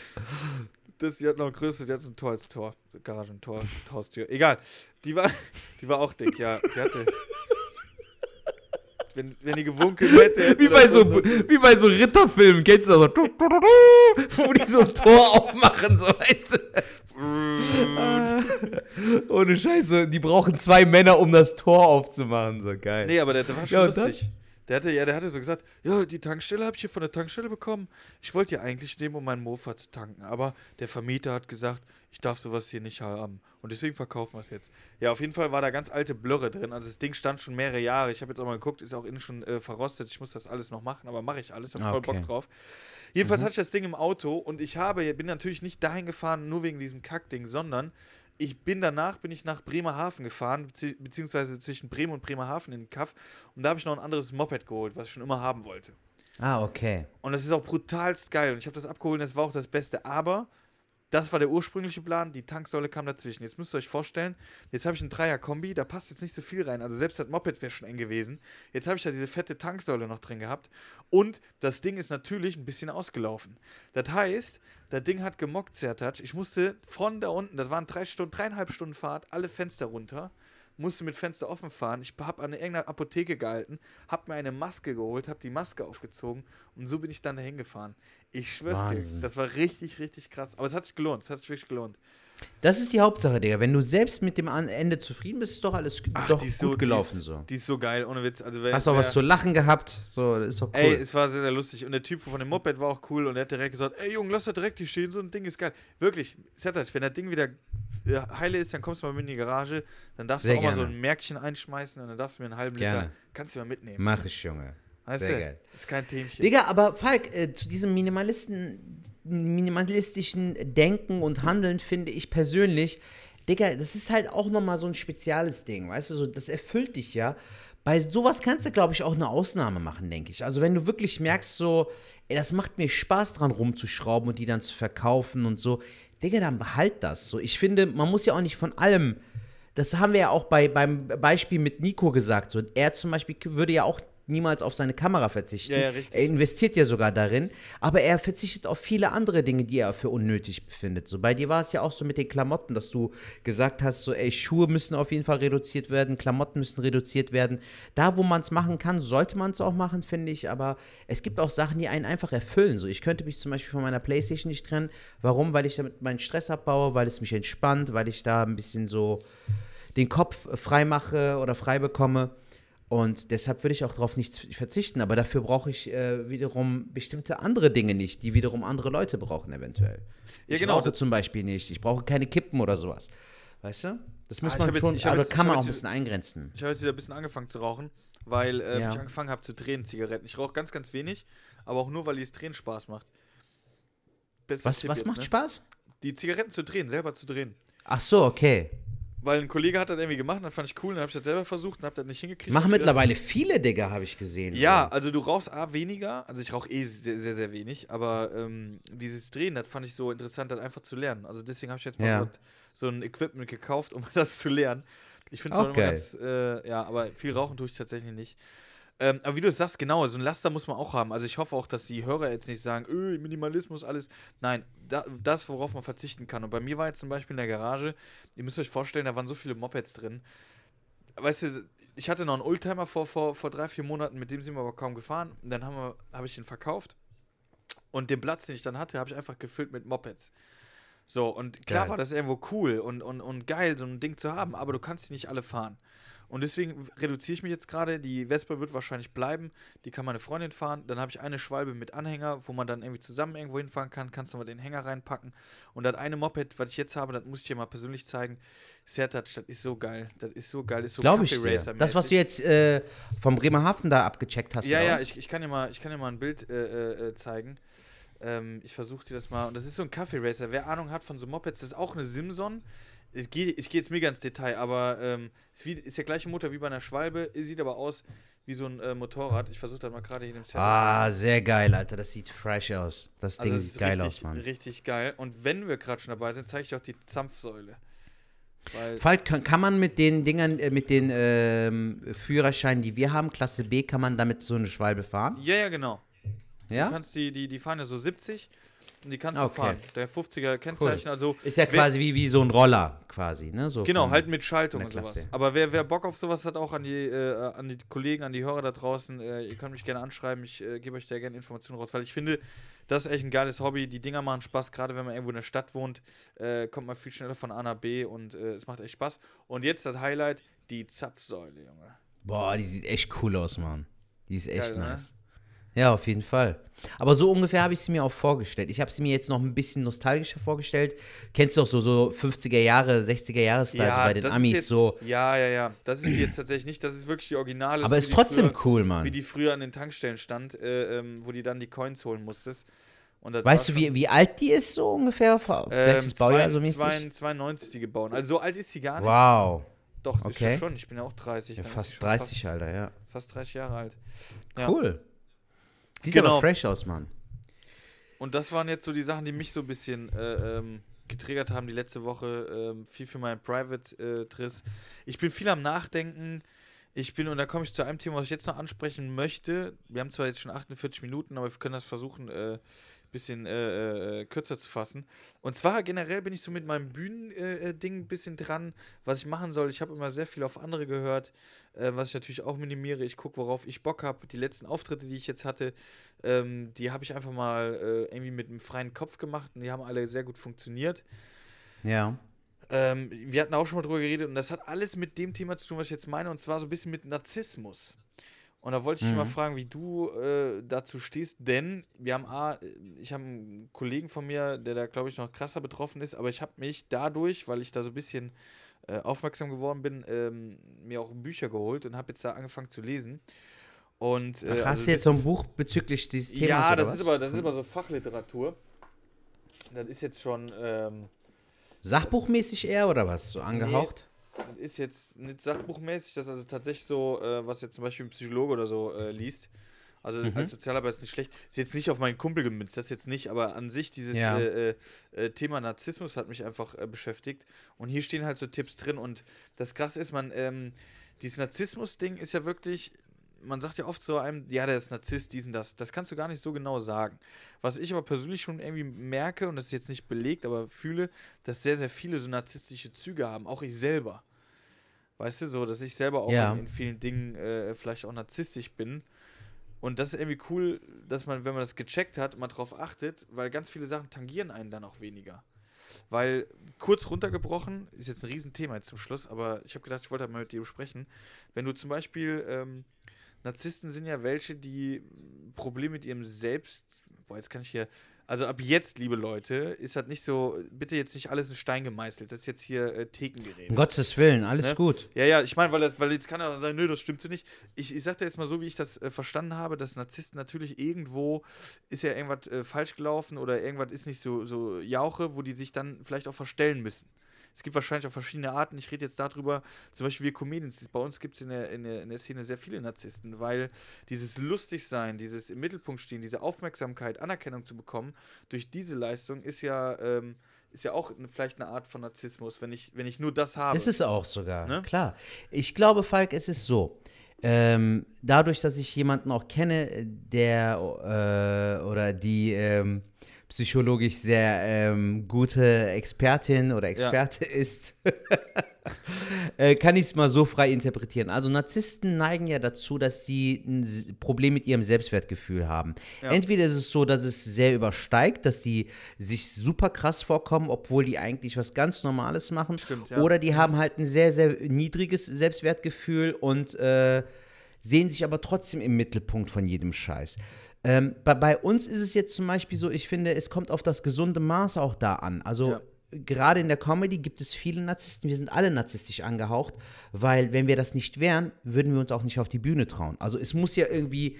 Das, die hat noch ein größeres, die hat so ein Tor als Tor. Garagentor, Haustür. Egal. Die war, die war auch dick, ja. Die hatte. Wenn, wenn die gewunkelt hätte. Wie das bei so, so- wie bei so Ritterfilmen, kennst du das so? Wo die so ein Tor aufmachen, so weißt du. Ohne Scheiße, die brauchen zwei Männer, um das Tor aufzumachen, so geil. Nee, aber der, der war schon Ja, lustig. Der hatte, ja, der hatte so gesagt, ja, die Tankstelle habe ich hier von der Tankstelle bekommen. Ich wollte ja eigentlich nehmen, um meinen Mofa zu tanken. Aber der Vermieter hat gesagt, ich darf sowas hier nicht haben. Und deswegen verkaufen wir es jetzt. Ja, auf jeden Fall war da ganz alte Blöre drin. Also das Ding stand schon mehrere Jahre. Ich habe jetzt auch mal geguckt, ist auch innen schon äh, verrostet. Ich muss das alles noch machen, aber mache ich alles. Hab voll Okay. Bock drauf. Jedenfalls hatte ich das Ding im Auto und ich habe, bin natürlich nicht dahin gefahren, nur wegen diesem Kackding, sondern ich bin danach, bin ich nach Bremerhaven gefahren, bezieh beziehungsweise zwischen Bremen und Bremerhaven in den Kaff und da habe ich noch ein anderes Moped geholt, was ich schon immer haben wollte. Ah, okay. Und das ist auch brutalst geil und ich habe das abgeholt und das war auch das Beste, aber das war der ursprüngliche Plan, die Tanksäule kam dazwischen. Jetzt müsst ihr euch vorstellen, jetzt habe ich einen Dreier-Kombi, da passt jetzt nicht so viel rein. Also selbst das Moped wäre schon eng gewesen. Jetzt habe ich da diese fette Tanksäule noch drin gehabt. Und das Ding ist natürlich ein bisschen ausgelaufen. Das heißt, das Ding hat gemockt, Zertatsch. Ich musste von da unten, das waren drei Stunden, dreieinhalb Stunden Fahrt, alle Fenster runter. Musste mit Fenster offen fahren. Ich habe an irgendeiner Apotheke gehalten, habe mir eine Maske geholt, habe die Maske aufgezogen und so bin ich dann dahin gefahren. Ich schwör's dir, das war richtig, richtig krass. Aber es hat sich gelohnt, es hat sich wirklich gelohnt. Das ist die Hauptsache, Digga. Wenn du selbst mit dem Ende zufrieden bist, ist doch alles g- doch die gut so, gelaufen die ist, so. Die ist so geil, ohne Witz. Also, Hast auch was zu lachen gehabt, so, ist doch cool. Ey, es war sehr, sehr lustig. Und der Typ von dem Moped war auch cool und er hat direkt gesagt: Ey, Junge, lass da direkt hier stehen, so ein Ding ist geil. Wirklich, Zertatsch, wenn das Ding wieder äh, heile ist, dann kommst du mal mit in die Garage, dann darfst Sehr du auch mal so gerne. ein Märkchen einschmeißen und dann darfst du mir einen halben Gerne. Liter, kannst du mal mitnehmen. Mach ich, Junge. Weißt sehr du? geil. Ist kein Themchen. Digga, aber Falk, äh, zu diesem Minimalisten, minimalistischen Denken und Handeln finde ich persönlich, Digga, das ist halt auch nochmal so ein spezielles Ding, weißt du, so, das erfüllt dich ja. Bei sowas kannst du, glaube ich, auch eine Ausnahme machen, denke ich. Also wenn du wirklich merkst, so, ey, das macht mir Spaß dran rumzuschrauben und die dann zu verkaufen und so, Digga, dann behalt das. So, ich finde, man muss ja auch nicht von allem das haben wir ja auch bei, beim Beispiel mit Nico gesagt. So, er zum Beispiel würde ja auch niemals auf seine Kamera verzichten. Ja, ja. Er investiert ja sogar darin, aber er verzichtet auf viele andere Dinge, die er für unnötig befindet. So, bei dir war es ja auch so mit den Klamotten, dass du gesagt hast, so, ey, Schuhe müssen auf jeden Fall reduziert werden, Klamotten müssen reduziert werden. Da, wo man es machen kann, sollte man es auch machen, finde ich, aber es gibt auch Sachen, die einen einfach erfüllen. So, ich könnte mich zum Beispiel von meiner Playstation nicht trennen. Warum? Weil ich damit meinen Stress abbaue, weil es mich entspannt, weil ich da ein bisschen so den Kopf frei mache oder frei bekomme. Und deshalb würde ich auch darauf nicht verzichten. Aber dafür brauche ich äh, wiederum bestimmte andere Dinge nicht, die wiederum andere Leute brauchen, eventuell. Ja, ich genau. rauche zum Beispiel nicht. Ich brauche keine Kippen oder sowas. Weißt du? Das muss Ah, man jetzt- schon, ich hab aber jetzt- kann man auch ein jetzt- bisschen eingrenzen. Ich habe jetzt wieder ein bisschen angefangen zu rauchen, weil ähm, Ja. ich angefangen habe zu drehen, Zigaretten. Ich rauche ganz, ganz wenig, aber auch nur, weil dieses Drehen Spaß macht. Bester Was, Tipp was jetzt, macht ne? Spaß? Die Zigaretten zu drehen, selber zu drehen. Ach so, okay. Weil ein Kollege hat das irgendwie gemacht, dann fand ich cool, dann habe ich das selber versucht und habe das nicht hingekriegt. Machen mittlerweile viele, Digga, habe ich gesehen. Ja, so. also du rauchst A weniger, also ich rauche eh sehr, sehr, sehr wenig, aber ähm, dieses Drehen, das fand ich so interessant, das einfach zu lernen. Also deswegen habe ich jetzt mal Ja. so, so ein Equipment gekauft, um das zu lernen. Ich finde es Auch immer ganz, äh, ja, aber viel rauchen tue ich tatsächlich nicht. Ähm, aber wie du es sagst, genau, so ein Laster muss man auch haben. Also ich hoffe auch, dass die Hörer jetzt nicht sagen, öh, Minimalismus, alles. Nein, da, das, worauf man verzichten kann. Und bei mir war jetzt zum Beispiel in der Garage, ihr müsst euch vorstellen, da waren so viele Mopeds drin. Weißt du, ich hatte noch einen Oldtimer vor, vor, vor drei, vier Monaten, mit dem sind wir aber kaum gefahren. Und dann habe hab ich den verkauft. Und den Platz, den ich dann hatte, habe ich einfach gefüllt mit Mopeds. So, und klar Geil. war das irgendwo cool und, und, und geil, so ein Ding zu haben, aber du kannst die nicht alle fahren. Und deswegen reduziere ich mich jetzt gerade. Die Vespa wird wahrscheinlich bleiben. Die kann meine Freundin fahren. Dann habe ich eine Schwalbe mit Anhänger, wo man dann irgendwie zusammen irgendwo hinfahren kann. Kannst du mal den Hänger reinpacken. Und das eine Moped, was ich jetzt habe, das muss ich dir mal persönlich zeigen. Sertac, das ist so geil. Das ist so geil. Das ist so Glaube ich dir. Das, was du jetzt äh, vom Bremerhaven da abgecheckt hast. ja, ja, ich, ich, kann dir mal, ich kann dir mal ein Bild äh, äh, äh, zeigen. Ähm, ich versuche dir das mal. Und das ist so ein Kaffee Racer. Wer Ahnung hat von so Mopeds, das ist auch eine Simson. Ich gehe ich geh jetzt mega ins Detail, aber ähm, ist, wie, ist der gleiche Motor wie bei einer Schwalbe, sieht aber aus wie so ein äh, Motorrad. Ich versuche das mal gerade hier im Set. Ah, sehr geil, Alter. Das sieht fresh aus. Das Ding Also sieht ist geil richtig, aus, Mann. Richtig geil. Und wenn wir gerade schon dabei sind, zeige ich dir auch die Zampfsäule. Weil, kann, kann man mit den Dingern, äh, mit den ähm, Führerscheinen, die wir haben, Klasse B, kann man damit so eine Schwalbe fahren? ja, ja, genau. Du Ja? kannst die, die, die fahren ja so 70 und die kannst Okay. du fahren. Der 50er Kennzeichen, also. Ist ja quasi wie, wie so ein Roller, quasi, ne? So Genau, halt mit Schaltung und sowas. Aber wer, wer Bock auf sowas hat, auch an die, äh, an die Kollegen, an die Hörer da draußen, äh, ihr könnt mich gerne anschreiben, ich äh, gebe euch da gerne Informationen raus, weil ich finde, das ist echt ein geiles Hobby. Die Dinger machen Spaß, gerade wenn man irgendwo in der Stadt wohnt, äh, kommt man viel schneller von A nach B und äh, es macht echt Spaß. Und jetzt das Highlight, die Zapfsäule, Junge. Boah, die sieht echt cool aus, Mann. Die ist echt Geil, ne? Ja, auf jeden Fall. Aber so ungefähr habe ich sie mir auch vorgestellt. Ich habe sie mir jetzt noch ein bisschen nostalgischer vorgestellt. Kennst du doch so, so 50er Jahre, 60er Jahre Style so bei den Amis jetzt, so. Ja, ja, ja. Das ist die jetzt tatsächlich nicht. Das ist wirklich die Originale. Aber so ist trotzdem früher, cool, Mann. Wie die früher an den Tankstellen stand, äh, ähm, wo die dann die Coins holen musstest. Weißt du, wie, wie alt die ist so ungefähr? Ähm, Welches Baujahr zwei- so mäßig? zwei- 92 die gebaut. Also so alt ist sie gar nicht. Wow. Doch, ist Okay. ja schon. Ich bin ja auch 30. Ja, fast schon 30, Alter, ja. Fast, fast 30 Jahre alt. Ja. Cool. Sieht Genau. aber fresh aus, Mann. Und das waren jetzt so die Sachen, die mich so ein bisschen äh, ähm, getriggert haben die letzte Woche. Ähm, viel für meinen Private-Triss. ich bin viel am Nachdenken. Ich bin, und da komme ich zu einem Thema, was ich jetzt noch ansprechen möchte. Wir haben zwar jetzt schon 48 Minuten, aber wir können das versuchen, äh, bisschen äh, äh, kürzer zu fassen. Und zwar generell bin ich so mit meinem Bühnending äh, Ding ein bisschen dran, was ich machen soll. Ich habe immer sehr viel auf andere gehört, äh, was ich natürlich auch minimiere. Ich gucke, worauf ich Bock habe. Die letzten Auftritte, die ich jetzt hatte, ähm, die habe ich einfach mal äh, irgendwie mit einem freien Kopf gemacht und die haben alle sehr gut funktioniert. Ja. Ähm, wir hatten auch schon mal drüber geredet und das hat alles mit dem Thema zu tun, was ich jetzt meine, und zwar so ein bisschen mit Narzissmus. Und da wollte ich dich mal Mhm. fragen, wie du äh, dazu stehst, denn wir haben A, ich habe einen Kollegen von mir, der da, glaube ich, noch krasser betroffen ist, aber ich habe mich dadurch, weil ich da so ein bisschen äh, aufmerksam geworden bin, ähm, mir auch Bücher geholt und habe jetzt da angefangen zu lesen. Und, äh, Ach, hast also du jetzt so ein Buch bezüglich dieses Themas? ja, das was? ist, aber, das ist aber so Fachliteratur. Das ist jetzt schon, ähm, Sachbuchmäßig eher oder was? So angehaucht? Das ist jetzt nicht sachbuchmäßig, das ist also tatsächlich so, äh, was jetzt zum Beispiel ein Psychologe oder so äh, liest. Also Mhm. als Sozialarbeiter ist nicht schlecht. Ist jetzt nicht auf meinen Kumpel gemünzt, das jetzt nicht, aber an sich dieses Ja. äh, äh, äh, Thema Narzissmus hat mich einfach äh, beschäftigt. Und hier stehen halt so Tipps drin. Und das Krasse ist, man, ähm, dieses Narzissmus-Ding ist ja wirklich, man sagt ja oft so einem, ja, der ist Narzisst, diesen, das. Das kannst du gar nicht so genau sagen. Was ich aber persönlich schon irgendwie merke, und das ist jetzt nicht belegt, aber fühle, dass sehr, sehr viele so narzisstische Züge haben, auch ich selber. Weißt du, so, dass ich selber auch Ja. in, in vielen Dingen äh, vielleicht auch narzisstisch bin. Und das ist irgendwie cool, dass man, wenn man das gecheckt hat, mal drauf achtet, weil ganz viele Sachen tangieren einen dann auch weniger. Weil, kurz runtergebrochen, ist jetzt ein Riesenthema jetzt zum Schluss, aber ich habe gedacht, ich wollte halt mal mit dir sprechen. Wenn du zum Beispiel, ähm, Narzissten sind ja welche, die Probleme mit ihrem Selbst, boah, jetzt kann ich hier, also ab jetzt, liebe Leute, ist halt nicht so, bitte jetzt nicht alles in Stein gemeißelt, das ist jetzt hier äh, Thekengerät. Um Gottes Willen, alles Ne? gut. Ja, ja, ich meine, weil, das- weil jetzt kann er sagen, nö, das stimmt so nicht. Ich, ich sag dir jetzt mal so, wie ich das äh, verstanden habe, dass Narzissten natürlich irgendwo ist ja irgendwas äh, falsch gelaufen oder irgendwas ist nicht so, so Jauche, wo die sich dann vielleicht auch verstellen müssen. Es gibt wahrscheinlich auch verschiedene Arten. Ich rede jetzt darüber, zum Beispiel wir Comedians, bei uns gibt es in der, in, der, in der Szene sehr viele Narzissten, weil dieses Lustigsein, dieses im Mittelpunkt stehen, diese Aufmerksamkeit, Anerkennung zu bekommen, durch diese Leistung ist ja, ähm, ist ja auch vielleicht eine Art von Narzissmus, wenn ich, wenn ich nur das habe. Ist es auch sogar, ne? klar. Ich glaube, Falk, es ist so. Ähm, dadurch, dass ich jemanden auch kenne, der äh, oder die ähm, psychologisch sehr ähm, gute Expertin oder Experte ja. ist, äh, kann ich es mal so frei interpretieren. Also Narzissten neigen ja dazu, dass sie ein Problem mit ihrem Selbstwertgefühl haben. Ja. Entweder ist es so, dass es sehr übersteigt, dass die sich super krass vorkommen, obwohl die eigentlich was ganz Normales machen. Stimmt, ja. Oder die haben halt ein sehr, sehr niedriges Selbstwertgefühl und äh, sehen sich aber trotzdem im Mittelpunkt von jedem Scheiß. Ähm, bei, bei, uns ist es jetzt zum Beispiel so, ich finde, es kommt auf das gesunde Maß auch da an. Also ja. gerade in der Comedy gibt es viele Narzissten, wir sind alle narzisstisch angehaucht, weil wenn wir das nicht wären, würden wir uns auch nicht auf die Bühne trauen. Also es muss ja irgendwie,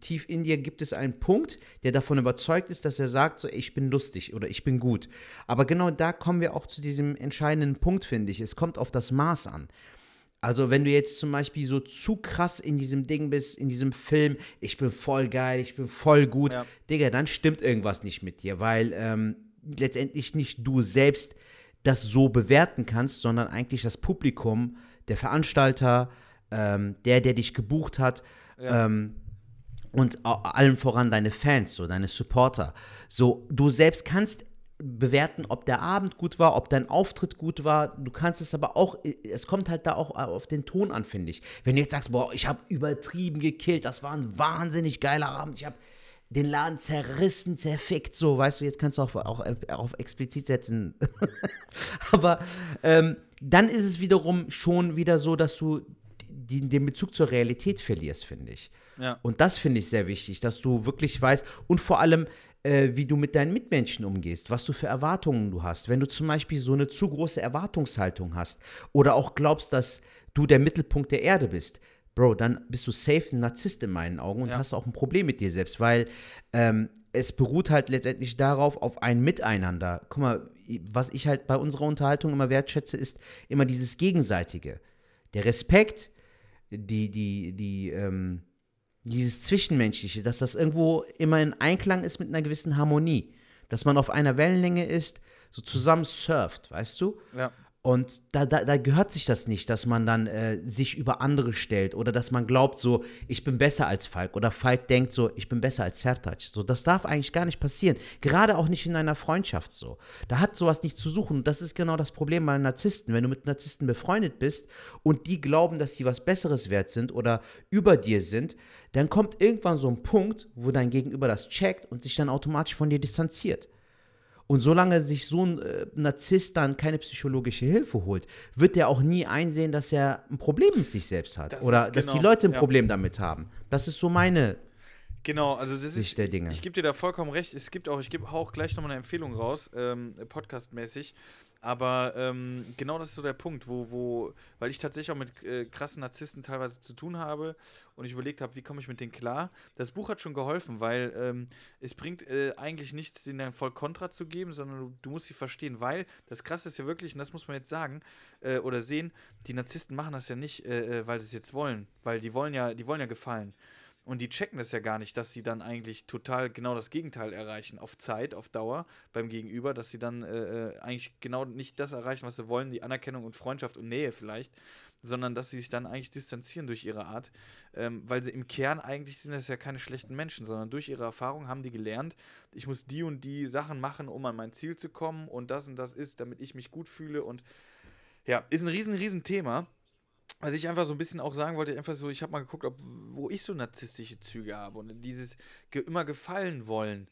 tief in dir gibt es einen Punkt, der davon überzeugt ist, dass er sagt, so, ich bin lustig oder ich bin gut. Aber genau da kommen wir auch zu diesem entscheidenden Punkt, finde ich. Es kommt auf das Maß an. Also, wenn du jetzt zum Beispiel so zu krass in diesem Ding bist, in diesem Film, ich bin voll geil, ich bin voll gut, ja. Digga, dann stimmt irgendwas nicht mit dir, weil ähm, letztendlich nicht du selbst das so bewerten kannst, sondern eigentlich das Publikum, der Veranstalter, ähm, der, der dich gebucht hat, ja. ähm, und allen voran deine Fans, so deine Supporter. So, du selbst kannst bewerten, ob der Abend gut war, ob dein Auftritt gut war. Du kannst es aber auch, es kommt halt da auch auf den Ton an, finde ich. Wenn du jetzt sagst, boah, ich habe übertrieben gekillt, das war ein wahnsinnig geiler Abend, ich habe den Laden zerrissen, zerfickt, so, weißt du, jetzt kannst du auch, auch, auf explizit setzen. aber ähm, dann ist es wiederum schon wieder so, dass du die, den Bezug zur Realität verlierst, finde ich. Ja. Und das finde ich sehr wichtig, dass du wirklich weißt und vor allem, wie du mit deinen Mitmenschen umgehst, was du für Erwartungen du hast. Wenn du zum Beispiel so eine zu große Erwartungshaltung hast oder auch glaubst, dass du der Mittelpunkt der Erde bist, Bro, dann bist du safe ein Narzisst in meinen Augen und ja. hast auch ein Problem mit dir selbst, weil ähm, es beruht halt letztendlich darauf, auf ein Miteinander. Guck mal, was ich halt bei unserer Unterhaltung immer wertschätze, ist immer dieses Gegenseitige. Der Respekt, die, die, die, ähm, dieses Zwischenmenschliche, dass das irgendwo immer in Einklang ist mit einer gewissen Harmonie. Dass man auf einer Wellenlänge ist, so zusammen surft, weißt du? Ja. Und da, da, da, gehört sich das nicht, dass man dann äh, sich über andere stellt oder dass man glaubt, so, ich bin besser als Falk oder Falk denkt so, ich bin besser als Sertac. So, das darf eigentlich gar nicht passieren. Gerade auch nicht in einer Freundschaft so. Da hat sowas nicht zu suchen. Und das ist genau das Problem bei Narzissten. Wenn du mit Narzissten befreundet bist und die glauben, dass sie was Besseres wert sind oder über dir sind, dann kommt irgendwann so ein Punkt, wo dein Gegenüber das checkt und sich dann automatisch von dir distanziert. Und solange sich so ein äh, Narzisst dann keine psychologische Hilfe holt, wird er auch nie einsehen, dass er ein Problem mit sich selbst hat. Das oder dass genau, die Leute ein ja. Problem damit haben. Das ist so meine Genau, also das Sicht ist, der Dinge. ich gebe dir da vollkommen recht. Es gibt auch, ich gebe auch gleich nochmal eine Empfehlung raus, ähm, podcastmäßig. Aber ähm, genau das ist so der Punkt, wo, wo, weil ich tatsächlich auch mit äh, krassen Narzissten teilweise zu tun habe und ich überlegt habe, wie komme ich mit denen klar. Das Buch hat schon geholfen, weil ähm, es bringt äh, eigentlich nichts, denen dann voll Kontra zu geben, sondern du, du, musst sie verstehen, weil das Krasse ist ja wirklich, und das muss man jetzt sagen äh, oder sehen, die Narzissten machen das ja nicht, äh, äh, weil sie es jetzt wollen, weil die wollen ja, die wollen ja gefallen. Und die checken das ja gar nicht, dass sie dann eigentlich total genau das Gegenteil erreichen, auf Zeit, auf Dauer beim Gegenüber, dass sie dann äh, äh, eigentlich genau nicht das erreichen, was sie wollen, die Anerkennung und Freundschaft und Nähe vielleicht, sondern dass sie sich dann eigentlich distanzieren durch ihre Art, ähm, weil sie im Kern eigentlich sind das ja keine schlechten Menschen, sondern durch ihre Erfahrung haben die gelernt, ich muss die und die Sachen machen, um an mein Ziel zu kommen und das und das ist, damit ich mich gut fühle und ja, ist ein riesen, riesen Thema was ich einfach so ein bisschen auch sagen wollte, einfach so, ich habe mal geguckt, ob, wo ich so narzisstische Züge habe und dieses ge immer gefallen wollen.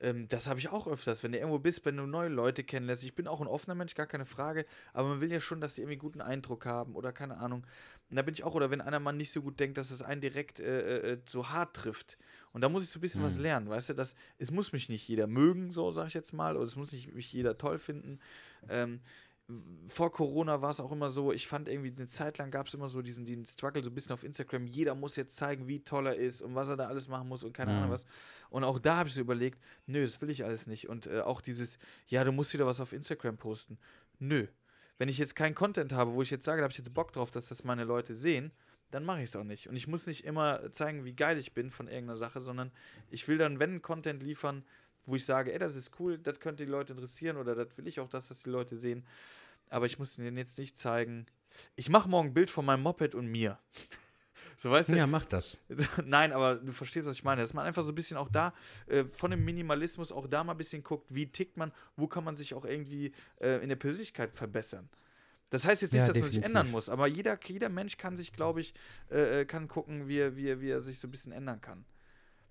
Ähm, das habe ich auch öfters, wenn du irgendwo bist, wenn du neue Leute kennenlässt. Ich bin auch ein offener Mensch, gar keine Frage, aber man will ja schon, dass die irgendwie guten Eindruck haben oder keine Ahnung. Und da bin ich auch, oder wenn einer Mann nicht so gut denkt, dass es einen direkt äh, äh, äh so hart trifft. Und da muss ich so ein bisschen mhm. was lernen, weißt du, dass es muss mich nicht jeder mögen, so sage ich jetzt mal, oder es muss nicht mich jeder toll finden. Ähm, vor Corona war es auch immer so, ich fand irgendwie eine Zeit lang gab es immer so diesen, diesen Struggle so ein bisschen auf Instagram, jeder muss jetzt zeigen, wie toll er ist und was er da alles machen muss und keine mhm. Ahnung was. Und auch da habe ich so überlegt, nö, das will ich alles nicht. Und äh, auch dieses, ja, du musst wieder was auf Instagram posten. Nö. Wenn ich jetzt keinen Content habe, wo ich jetzt sage, da habe ich jetzt Bock drauf, dass das meine Leute sehen, dann mache ich es auch nicht. Und ich muss nicht immer zeigen, wie geil ich bin von irgendeiner Sache, sondern ich will dann, wenn Content liefern, wo ich sage, ey, das ist cool, das könnte die Leute interessieren oder das will ich auch, dass das die Leute sehen. Aber ich muss ihnen jetzt nicht zeigen. Ich mache morgen ein Bild von meinem Moped und mir. So weißt du? Ja, mach das. Nein, aber du verstehst, was ich meine. Dass man einfach so ein bisschen auch da äh, von dem Minimalismus auch da mal ein bisschen guckt, wie tickt man, wo kann man sich auch irgendwie äh, in der Persönlichkeit verbessern. Das heißt jetzt nicht, Ja, dass man sich definitiv. ändern muss, aber jeder, jeder Mensch kann sich, glaube ich, äh, äh, kann gucken, wie er, wie, er, wie er sich so ein bisschen ändern kann.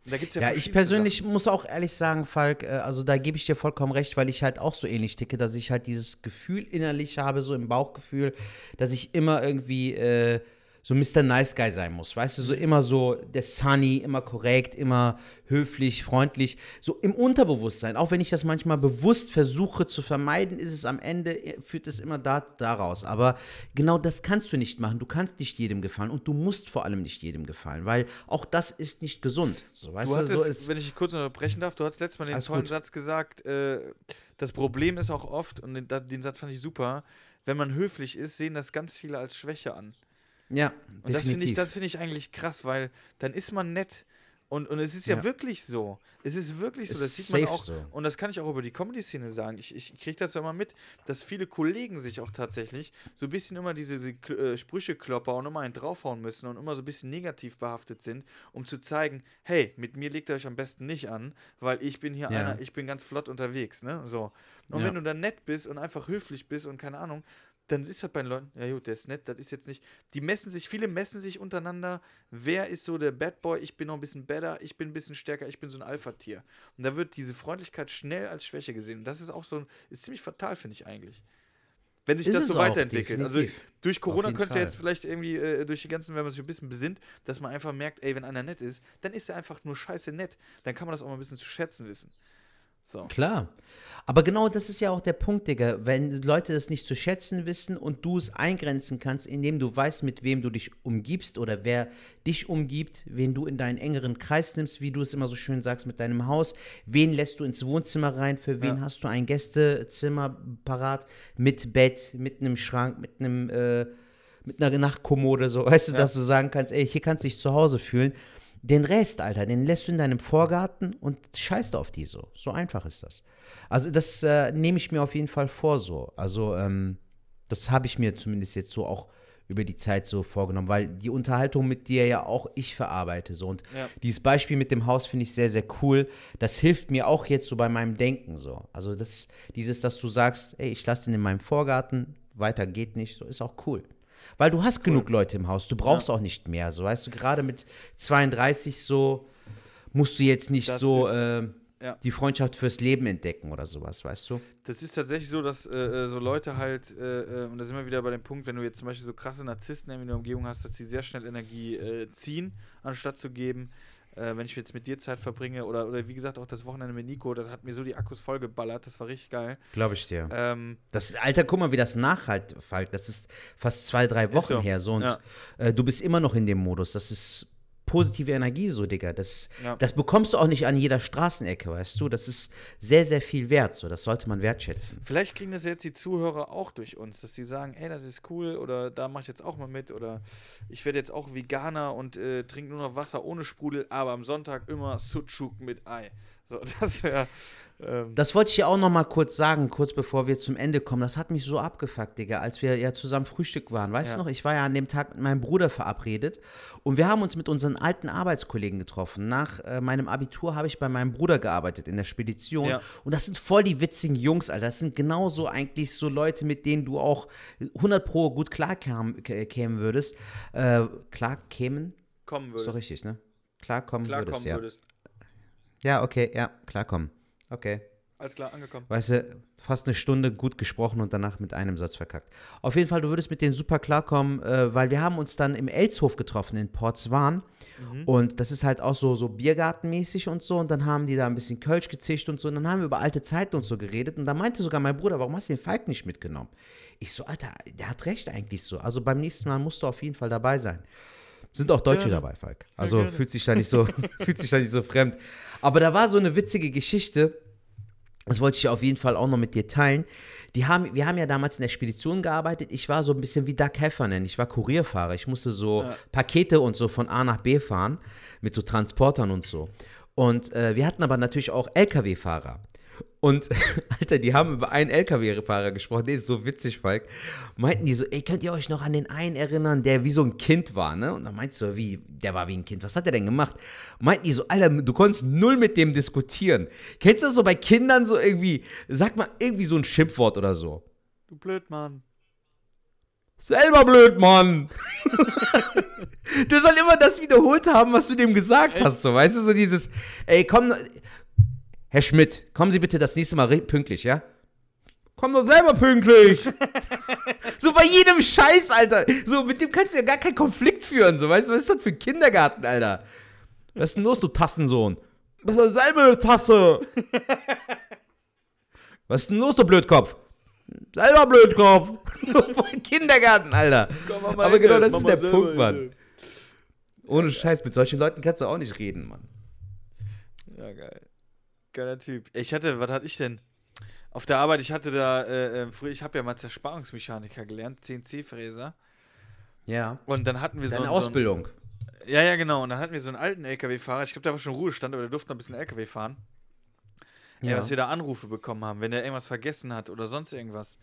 Ja Ja, ich persönlich Sachen. muss auch ehrlich sagen, Falk, äh, also da gebe ich dir vollkommen recht, weil ich halt auch so ähnlich ticke, dass ich halt dieses Gefühl innerlich habe, so im Bauchgefühl, dass ich immer irgendwie äh, so Mr. Nice Guy sein muss. Weißt du, so immer so der Sunny, immer korrekt, immer höflich, freundlich, so im Unterbewusstsein. Auch wenn ich das manchmal bewusst versuche zu vermeiden, ist es am Ende, äh, führt es immer da, daraus. Aber genau das kannst du nicht machen. Du kannst nicht jedem gefallen und du musst vor allem nicht jedem gefallen, weil auch das ist nicht gesund. So, weißt Du hattest, so ist. wenn ich kurz unterbrechen darf, du hast letztes Mal den tollen gut. Satz gesagt, äh, das Problem ist auch oft, und den, den Satz fand ich super, wenn man höflich ist, sehen das ganz viele als Schwäche an. Ja, Und das finde ich, definitiv. das finde ich eigentlich krass, weil dann ist man nett. Und, und es ist ja, Ja. wirklich so. Es ist wirklich so. Ist Das sieht man auch. so. Und das kann ich auch über die Comedy-Szene sagen. Ich, ich kriege das ja immer mit, dass viele Kollegen sich auch tatsächlich so ein bisschen immer diese, äh, Sprüche klopper und immer einen draufhauen müssen und immer so ein bisschen negativ behaftet sind, um zu zeigen, hey, mit mir legt ihr euch am besten nicht an, weil ich bin hier Ja. einer, ich bin ganz flott unterwegs, ne? So. Und Ja. wenn du dann nett bist und einfach höflich bist und keine Ahnung, dann ist das bei den Leuten, ja gut, der ist nett, das ist jetzt nicht. Die messen sich, viele messen sich untereinander, wer ist so der Bad Boy, ich bin noch ein bisschen better, ich bin ein bisschen stärker, ich bin so ein Alpha-Tier. Und da wird diese Freundlichkeit schnell als Schwäche gesehen. Und das ist auch so, ist ziemlich fatal, finde ich eigentlich. Wenn sich Ist das so auch, weiterentwickelt. Also definitiv. durch Corona könnte es ja jetzt vielleicht irgendwie äh, durch die ganzen, wenn man sich ein bisschen besinnt, dass man einfach merkt, ey, wenn einer nett ist, dann ist er einfach nur scheiße nett. Dann kann man das auch mal ein bisschen zu schätzen wissen. So. Klar. Aber genau das ist ja auch der Punkt, Digga. Wenn Leute das nicht zu schätzen wissen und du es eingrenzen kannst, indem du weißt, mit wem du dich umgibst oder wer dich umgibt, wen du in deinen engeren Kreis nimmst, wie du es immer so schön sagst mit deinem Haus, wen lässt du ins Wohnzimmer rein, für wen Ja. hast du ein Gästezimmer parat mit Bett, mit einem Schrank, mit einem äh, mit einer Nachtkommode, so, weißt du, Ja. dass du sagen kannst, ey, hier kannst du dich zu Hause fühlen. Den Rest, Alter, den lässt du in deinem Vorgarten und scheißt auf die so. So einfach ist das. Also das äh, nehme ich mir auf jeden Fall vor so. Also ähm, das habe ich mir zumindest jetzt so auch über die Zeit so vorgenommen, weil die Unterhaltung mit dir ja auch ich verarbeite so und Ja. dieses Beispiel mit dem Haus finde ich sehr sehr cool. Das hilft mir auch jetzt so bei meinem Denken so. Also das dieses, dass du sagst, ey, ich lasse den in meinem Vorgarten, weiter geht nicht, so ist auch cool. Weil du hast genug Leute im Haus, du brauchst auch nicht mehr. So, weißt du, gerade mit 32 so musst du jetzt nicht Das so ist- äh, ja. die Freundschaft fürs Leben entdecken oder sowas, weißt du? Das ist tatsächlich so, dass äh, äh, so Leute halt, äh, äh, und da sind wir wieder bei dem Punkt, wenn du jetzt zum Beispiel so krasse Narzissten in der Umgebung hast, dass die sehr schnell Energie äh, ziehen, anstatt zu geben. Äh, wenn ich jetzt mit dir Zeit verbringe oder, oder wie gesagt auch das Wochenende mit Nico, das hat mir so die Akkus vollgeballert, das war richtig geil. Glaube ich dir. Ähm, Das, Alter, guck mal, wie das nachhalt, Falk. Das ist fast zwei, drei Wochen so, her so und ja. äh, du bist immer noch in dem Modus. Das ist positive Energie so, Digga. Das, Ja. das bekommst du auch nicht an jeder Straßenecke, weißt du? Das ist sehr, sehr viel wert. So, das sollte man wertschätzen. Vielleicht kriegen das jetzt die Zuhörer auch durch uns, dass sie sagen, ey, das ist cool oder da mache ich jetzt auch mal mit oder ich werde jetzt auch Veganer und äh, trinke nur noch Wasser ohne Sprudel, aber am Sonntag immer Sucuk mit Ei. So, das wäre. Ähm, Das wollte ich ja auch noch mal kurz sagen, kurz bevor wir zum Ende kommen. Das hat mich so abgefuckt, Digga, als wir ja zusammen Frühstück waren. Weißt Ja. du noch, ich war ja an dem Tag mit meinem Bruder verabredet und wir haben uns mit unseren alten Arbeitskollegen getroffen. Nach äh, meinem Abitur habe ich bei meinem Bruder gearbeitet in der Spedition Ja. und das sind voll die witzigen Jungs, Alter. Das sind genauso eigentlich so Leute, mit denen du auch 100 pro gut klarkämen kämen würdest. Äh, klar kämen? kommen Ist würde. doch richtig, ne? Klarkommen Klar würdest, kommen ja. würdest. Ja, okay, ja, klarkommen. Okay. Alles klar, angekommen. Weißt du, fast eine Stunde gut gesprochen und danach mit einem Satz verkackt. Auf jeden Fall, du würdest mit denen super klarkommen, äh, weil wir haben uns dann im Elshof getroffen in Portswan. Und das ist halt auch so, so Biergartenmäßig und so. Und dann haben die da ein bisschen Kölsch gezischt und so. Und dann haben wir über alte Zeiten und so geredet. Und da meinte sogar mein Bruder, warum hast du den Falk nicht mitgenommen? Ich so, Alter, der hat recht eigentlich so. Also beim nächsten Mal musst du auf jeden Fall dabei sein. Sind auch Deutsche dabei, Falk. Also fühlt sich da nicht so, fühlt sich da nicht so fremd. Aber da war so eine witzige Geschichte. das wollte ich auf jeden Fall auch noch mit dir teilen. Die haben, wir haben ja damals in der Spedition gearbeitet. Ich war so ein bisschen wie Doug Heffernan. Ich war Kurierfahrer. Ich musste so ja. Pakete und so von A nach B fahren mit so Transportern und so. Und äh, wir hatten aber natürlich auch LKW-Fahrer. Und, Alter, die haben über einen LKW-Fahrer gesprochen, der ist so witzig, Falk. Meinten die so, ey, könnt ihr euch noch an den einen erinnern, der wie so ein Kind war, ne? Und dann meinst du, wie, der war wie ein Kind, was hat der denn gemacht? Meinten die so, Alter, du konntest null mit dem diskutieren. Kennst du das so bei Kindern so irgendwie, sag mal irgendwie so ein Schimpfwort oder so? Du Blödmann. Selber blöd, Mann. du soll immer das wiederholt haben, was du dem gesagt Echt? hast, so, weißt du, so dieses, ey, komm, Herr Schmidt, kommen Sie bitte das nächste Mal pünktlich, ja? Komm doch selber pünktlich. so bei jedem Scheiß, Alter. So, mit dem kannst du ja gar keinen Konflikt führen, so, weißt du, was ist das für ein Kindergarten, Alter? Was ist denn los, du Tassensohn? Das ist selber Tasse. was ist denn los, du Blödkopf? Selber Blödkopf. Voll Kindergarten, Alter. Aber genau das ist der Punkt, Mann. Ohne Scheiß, mit solchen Leuten kannst du auch nicht reden, Mann. Ja, geil. Geiler Typ. Ich hatte, was hatte ich denn? Auf der Arbeit, ich hatte da, äh, äh früher, ich habe ja mal Zersparungsmechaniker gelernt, CNC-Fräser. Ja. Und dann hatten wir Deine so. Eine Ausbildung. So ja, ja, genau. Und dann hatten wir so einen alten LKW-Fahrer. Ich glaube, der war schon Ruhestand, aber der durfte noch ein bisschen LKW fahren. Ja. was wir da Anrufe bekommen haben, wenn er irgendwas vergessen hat oder sonst irgendwas.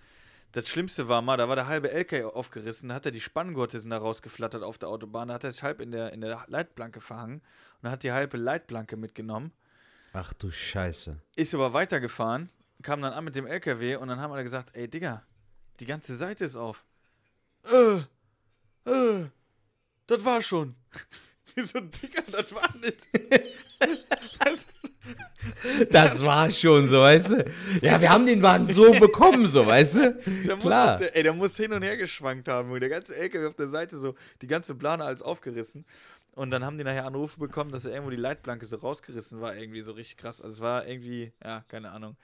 Das Schlimmste war mal, da war der halbe LKW aufgerissen, da hat er die Spanngurte sind da rausgeflattert auf der Autobahn, da hat er sich halb in der, in der Leitplanke verhangen und hat die halbe Leitplanke mitgenommen. Ach du Scheiße. Ist aber weitergefahren, kam dann an mit dem LKW und dann haben alle gesagt, ey Digga, die ganze Seite ist auf. Äh, äh, das war schon. Wie so, Digga, das war nicht. das, das war schon so, weißt du? Ja, wir haben den Wagen so bekommen, so, weißt du? Der Klar. Der, ey, der muss hin und her geschwankt haben. Der ganze LKW auf der Seite so, die ganze Plane alles aufgerissen. Und dann haben die nachher Anrufe bekommen, dass er irgendwo die Leitplanke so rausgerissen war, irgendwie so richtig krass. Also es war irgendwie, ja, keine Ahnung,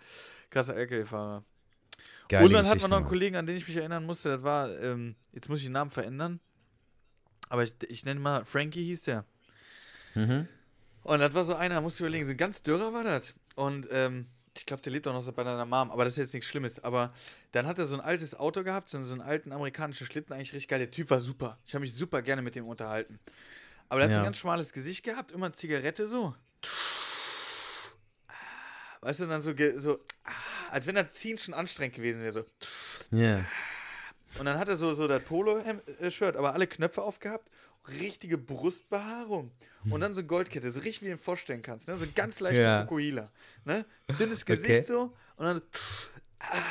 krasser LKW-Fahrer. Und dann hat man noch einen Kollegen, an den ich mich erinnern musste, das war, ähm, jetzt muss ich den Namen verändern, aber ich, ich nenne mal, Frankie hieß der. Mhm. Und das war so einer, musst du überlegen, so ein ganz dürrer war das. Und ähm, ich glaube, der lebt auch noch so bei deiner Mom, aber das ist jetzt nichts Schlimmes. Aber dann hat er so ein altes Auto gehabt, so, so einen alten amerikanischen Schlitten, eigentlich richtig geil. Der Typ war super. Ich habe mich super gerne mit dem unterhalten. Aber der hat so ein ganz schmales Gesicht gehabt, immer Zigarette so. Weißt du, dann so, so als wenn das Ziehen schon anstrengend gewesen wäre, so. Ja. Yeah. Und dann hat er so, so das Polo-Shirt, aber alle Knöpfe aufgehabt, richtige Brustbehaarung. Und dann so Goldkette, so richtig wie du dir vorstellen kannst, ne? So ganz leicht yeah. Fukuhila. Ne? Dünnes Gesicht okay. so und dann. Ah,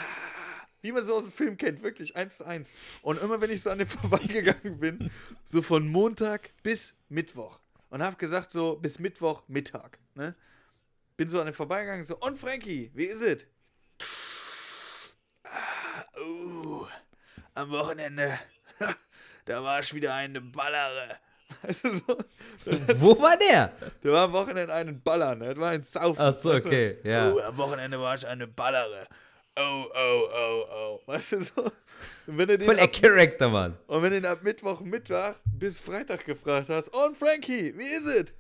wie man so aus dem Film kennt, wirklich eins zu eins. Und immer wenn ich so an dem vorbeigegangen bin, so von Montag bis Mittwoch. Und habe gesagt, so bis Mittwoch Mittag. Ne? Bin so an dem vorbeigegangen, so, und Frankie, wie ist es? Ah, uh, am Wochenende, da war ich wieder eine Ballere. Weißt du, so, Wo war der? Der war am Wochenende einen Ballern, das war ein Saufen. Ach so, okay, ja. Uh, am Wochenende war ich eine Ballere oh, oh, oh, oh. Weißt du so? Und wenn du Voll der Charakter, Mann. Und wenn du ihn ab Mittwoch, Mittwoch bis Freitag gefragt hast, und Frankie, wie ist es?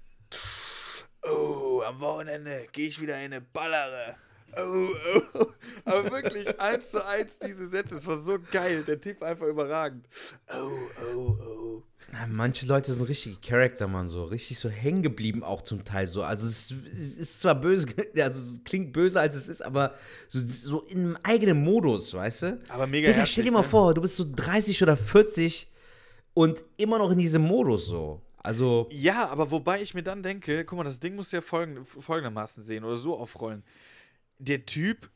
Oh, am Wochenende gehe ich wieder in eine Ballere. Oh, oh. Aber wirklich eins zu eins diese Sätze. Es war so geil. Der Typ einfach überragend. Oh, oh, oh. Manche Leute sind richtig Charakter, man, so richtig so hängen geblieben, auch zum Teil so. Also es, es, ist zwar böse, also es klingt böse, als es ist, aber so, so in einem eigenen Modus, weißt du? Aber mega Digga, stell dir mal ne? vor, du bist so 30 oder 40 und immer noch in diesem Modus so. Also. Ja, aber wobei ich mir dann denke, guck mal, das Ding muss ja folgend, folgendermaßen sehen oder so aufrollen. Der Typ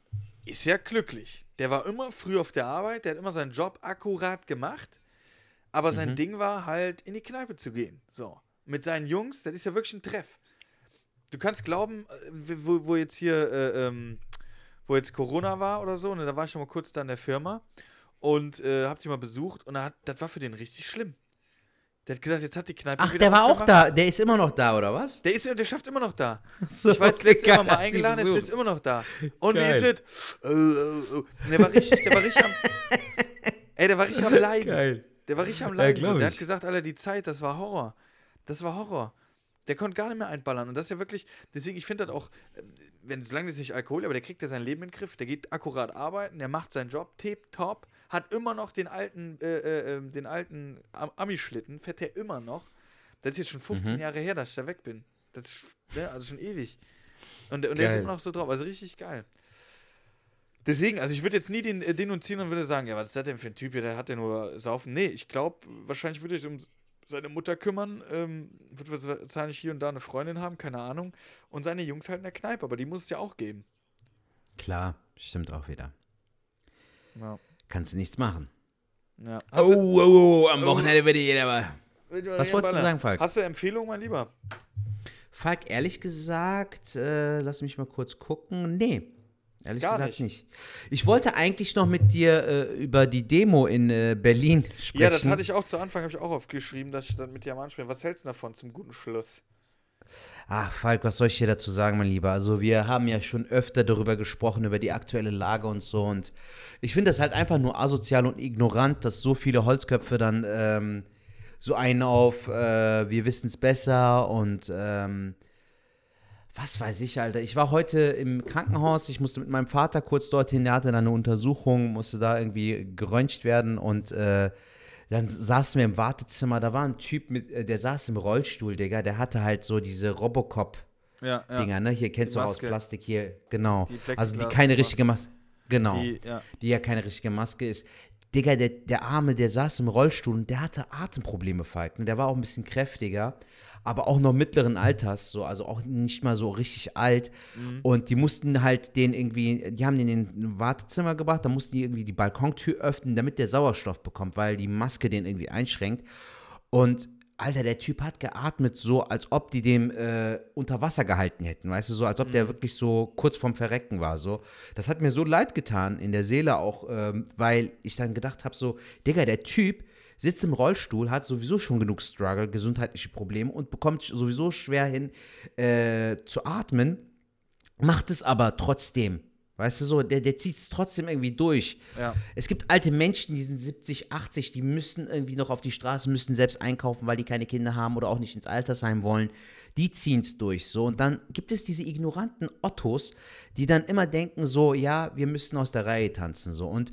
ist ja glücklich. Der war immer früh auf der Arbeit, der hat immer seinen Job akkurat gemacht aber sein mhm. Ding war halt, in die Kneipe zu gehen. So. Mit seinen Jungs, das ist ja wirklich ein Treff. Du kannst glauben, äh, wo, wo jetzt hier, äh, ähm, wo jetzt Corona war oder so, ne, da war ich noch mal kurz da in der Firma und äh, hab die mal besucht und hat, das war für den richtig schlimm. Der hat gesagt, jetzt hat die Kneipe. Ach, der war auch da. Der ist immer noch da, oder was? Der ist, der schafft immer noch da. So, ich war jetzt letztes Mal mal eingeladen, der ist immer noch da. Und Geil. wie ist es? Oh, oh, oh. Der war richtig, der war richtig am. ey, der war richtig am Leiden. Geil. Der war richtig am Leiden. Ja, so. Der hat gesagt, Alter, die Zeit, das war Horror. Das war Horror. Der konnte gar nicht mehr einballern. Und das ist ja wirklich, deswegen, ich finde das auch, äh, wenn solange das nicht Alkohol, aber der kriegt ja sein Leben in den Griff, der geht akkurat arbeiten, der macht seinen Job, tip top, hat immer noch den alten, äh, äh, ähm, den alten Ami-Schlitten, fährt er immer noch. Das ist jetzt schon 15 mhm. Jahre her, dass ich da weg bin. Das ist, ne, also schon ewig. Und, und der ist immer noch so drauf, also richtig geil. Deswegen, also ich würde jetzt nie den äh, denunzieren und würde sagen, ja, was ist das denn für ein Typ hier, der hat ja nur saufen. Nee, ich glaube, wahrscheinlich würde ich um seine Mutter kümmern, ähm, wird wahrscheinlich hier und da eine Freundin haben, keine Ahnung. Und seine Jungs halt in der Kneipe, aber die muss es ja auch geben. Klar, stimmt auch wieder. Ja. Kannst du nichts machen. Ja. Oh, oh, oh, am Wochenende würde jeder aber. Was wolltest du sagen, Falk? Hast du Empfehlungen, mein Lieber? Falk, ehrlich gesagt, äh, lass mich mal kurz gucken. Nee, Ehrlich Gar gesagt nicht. nicht. Ich wollte eigentlich noch mit dir äh, über die Demo in äh, Berlin sprechen. Ja, das hatte ich auch zu Anfang, habe ich auch aufgeschrieben, dass ich dann mit dir mal anspreche. Was hältst du davon zum guten Schluss? Ach, Falk, was soll ich dir dazu sagen, mein Lieber? Also, wir haben ja schon öfter darüber gesprochen, über die aktuelle Lage und so. Und ich finde das halt einfach nur asozial und ignorant, dass so viele Holzköpfe dann ähm, so einen auf, äh, wir wissen es besser und ähm, was weiß ich, Alter. Ich war heute im Krankenhaus, ich musste mit meinem Vater kurz dorthin, der hatte dann eine Untersuchung, musste da irgendwie geröntgt werden und äh, dann saßen wir im Wartezimmer, da war ein Typ, mit, äh, der saß im Rollstuhl, Digga, der hatte halt so diese Robocop-Dinger, ja, ja. ne? Hier kennst die du Maske. aus Plastik hier, genau. Die also die keine richtige Maske, genau, die ja. die ja keine richtige Maske ist. Digga, der, der Arme, der saß im Rollstuhl und der hatte Atemprobleme, Falk. Und der war auch ein bisschen kräftiger aber auch noch mittleren Alters, so, also auch nicht mal so richtig alt. Mhm. Und die mussten halt den irgendwie, die haben den in ein Wartezimmer gebracht, da mussten die irgendwie die Balkontür öffnen, damit der Sauerstoff bekommt, weil die Maske den irgendwie einschränkt. Und Alter, der Typ hat geatmet, so als ob die dem äh, unter Wasser gehalten hätten, weißt du, so als ob der mhm. wirklich so kurz vorm Verrecken war, so. Das hat mir so leid getan in der Seele auch, ähm, weil ich dann gedacht habe, so, Digga, der Typ, sitzt im Rollstuhl, hat sowieso schon genug Struggle, gesundheitliche Probleme und bekommt sowieso schwer hin äh, zu atmen, macht es aber trotzdem. Weißt du so, der, der zieht es trotzdem irgendwie durch. Ja. Es gibt alte Menschen, die sind 70, 80, die müssen irgendwie noch auf die Straße, müssen selbst einkaufen, weil die keine Kinder haben oder auch nicht ins Altersheim wollen. Die ziehen es durch so. Und dann gibt es diese ignoranten Ottos, die dann immer denken so, ja, wir müssen aus der Reihe tanzen so. Und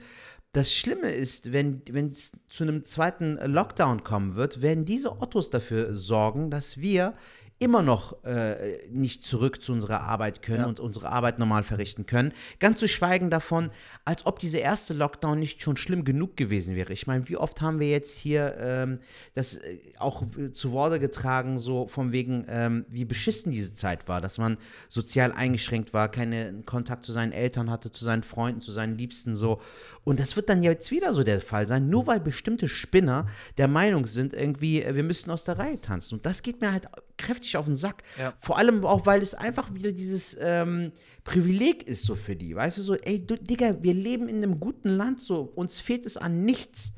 das Schlimme ist, wenn es zu einem zweiten Lockdown kommen wird, werden diese Ottos dafür sorgen, dass wir immer noch äh, nicht zurück zu unserer Arbeit können ja. und unsere Arbeit normal verrichten können. Ganz zu schweigen davon, als ob dieser erste Lockdown nicht schon schlimm genug gewesen wäre. Ich meine, wie oft haben wir jetzt hier ähm, das äh, auch zu Worte getragen, so von wegen, ähm, wie beschissen diese Zeit war, dass man sozial eingeschränkt war, keinen Kontakt zu seinen Eltern hatte, zu seinen Freunden, zu seinen Liebsten so. Und das wird dann jetzt wieder so der Fall sein, nur weil bestimmte Spinner der Meinung sind, irgendwie, äh, wir müssen aus der Reihe tanzen. Und das geht mir halt kräftig auf den Sack. Ja. Vor allem auch, weil es einfach wieder dieses ähm, Privileg ist so für die. Weißt du, so, ey, du, Digga, wir leben in einem guten Land, so, uns fehlt es an nichts.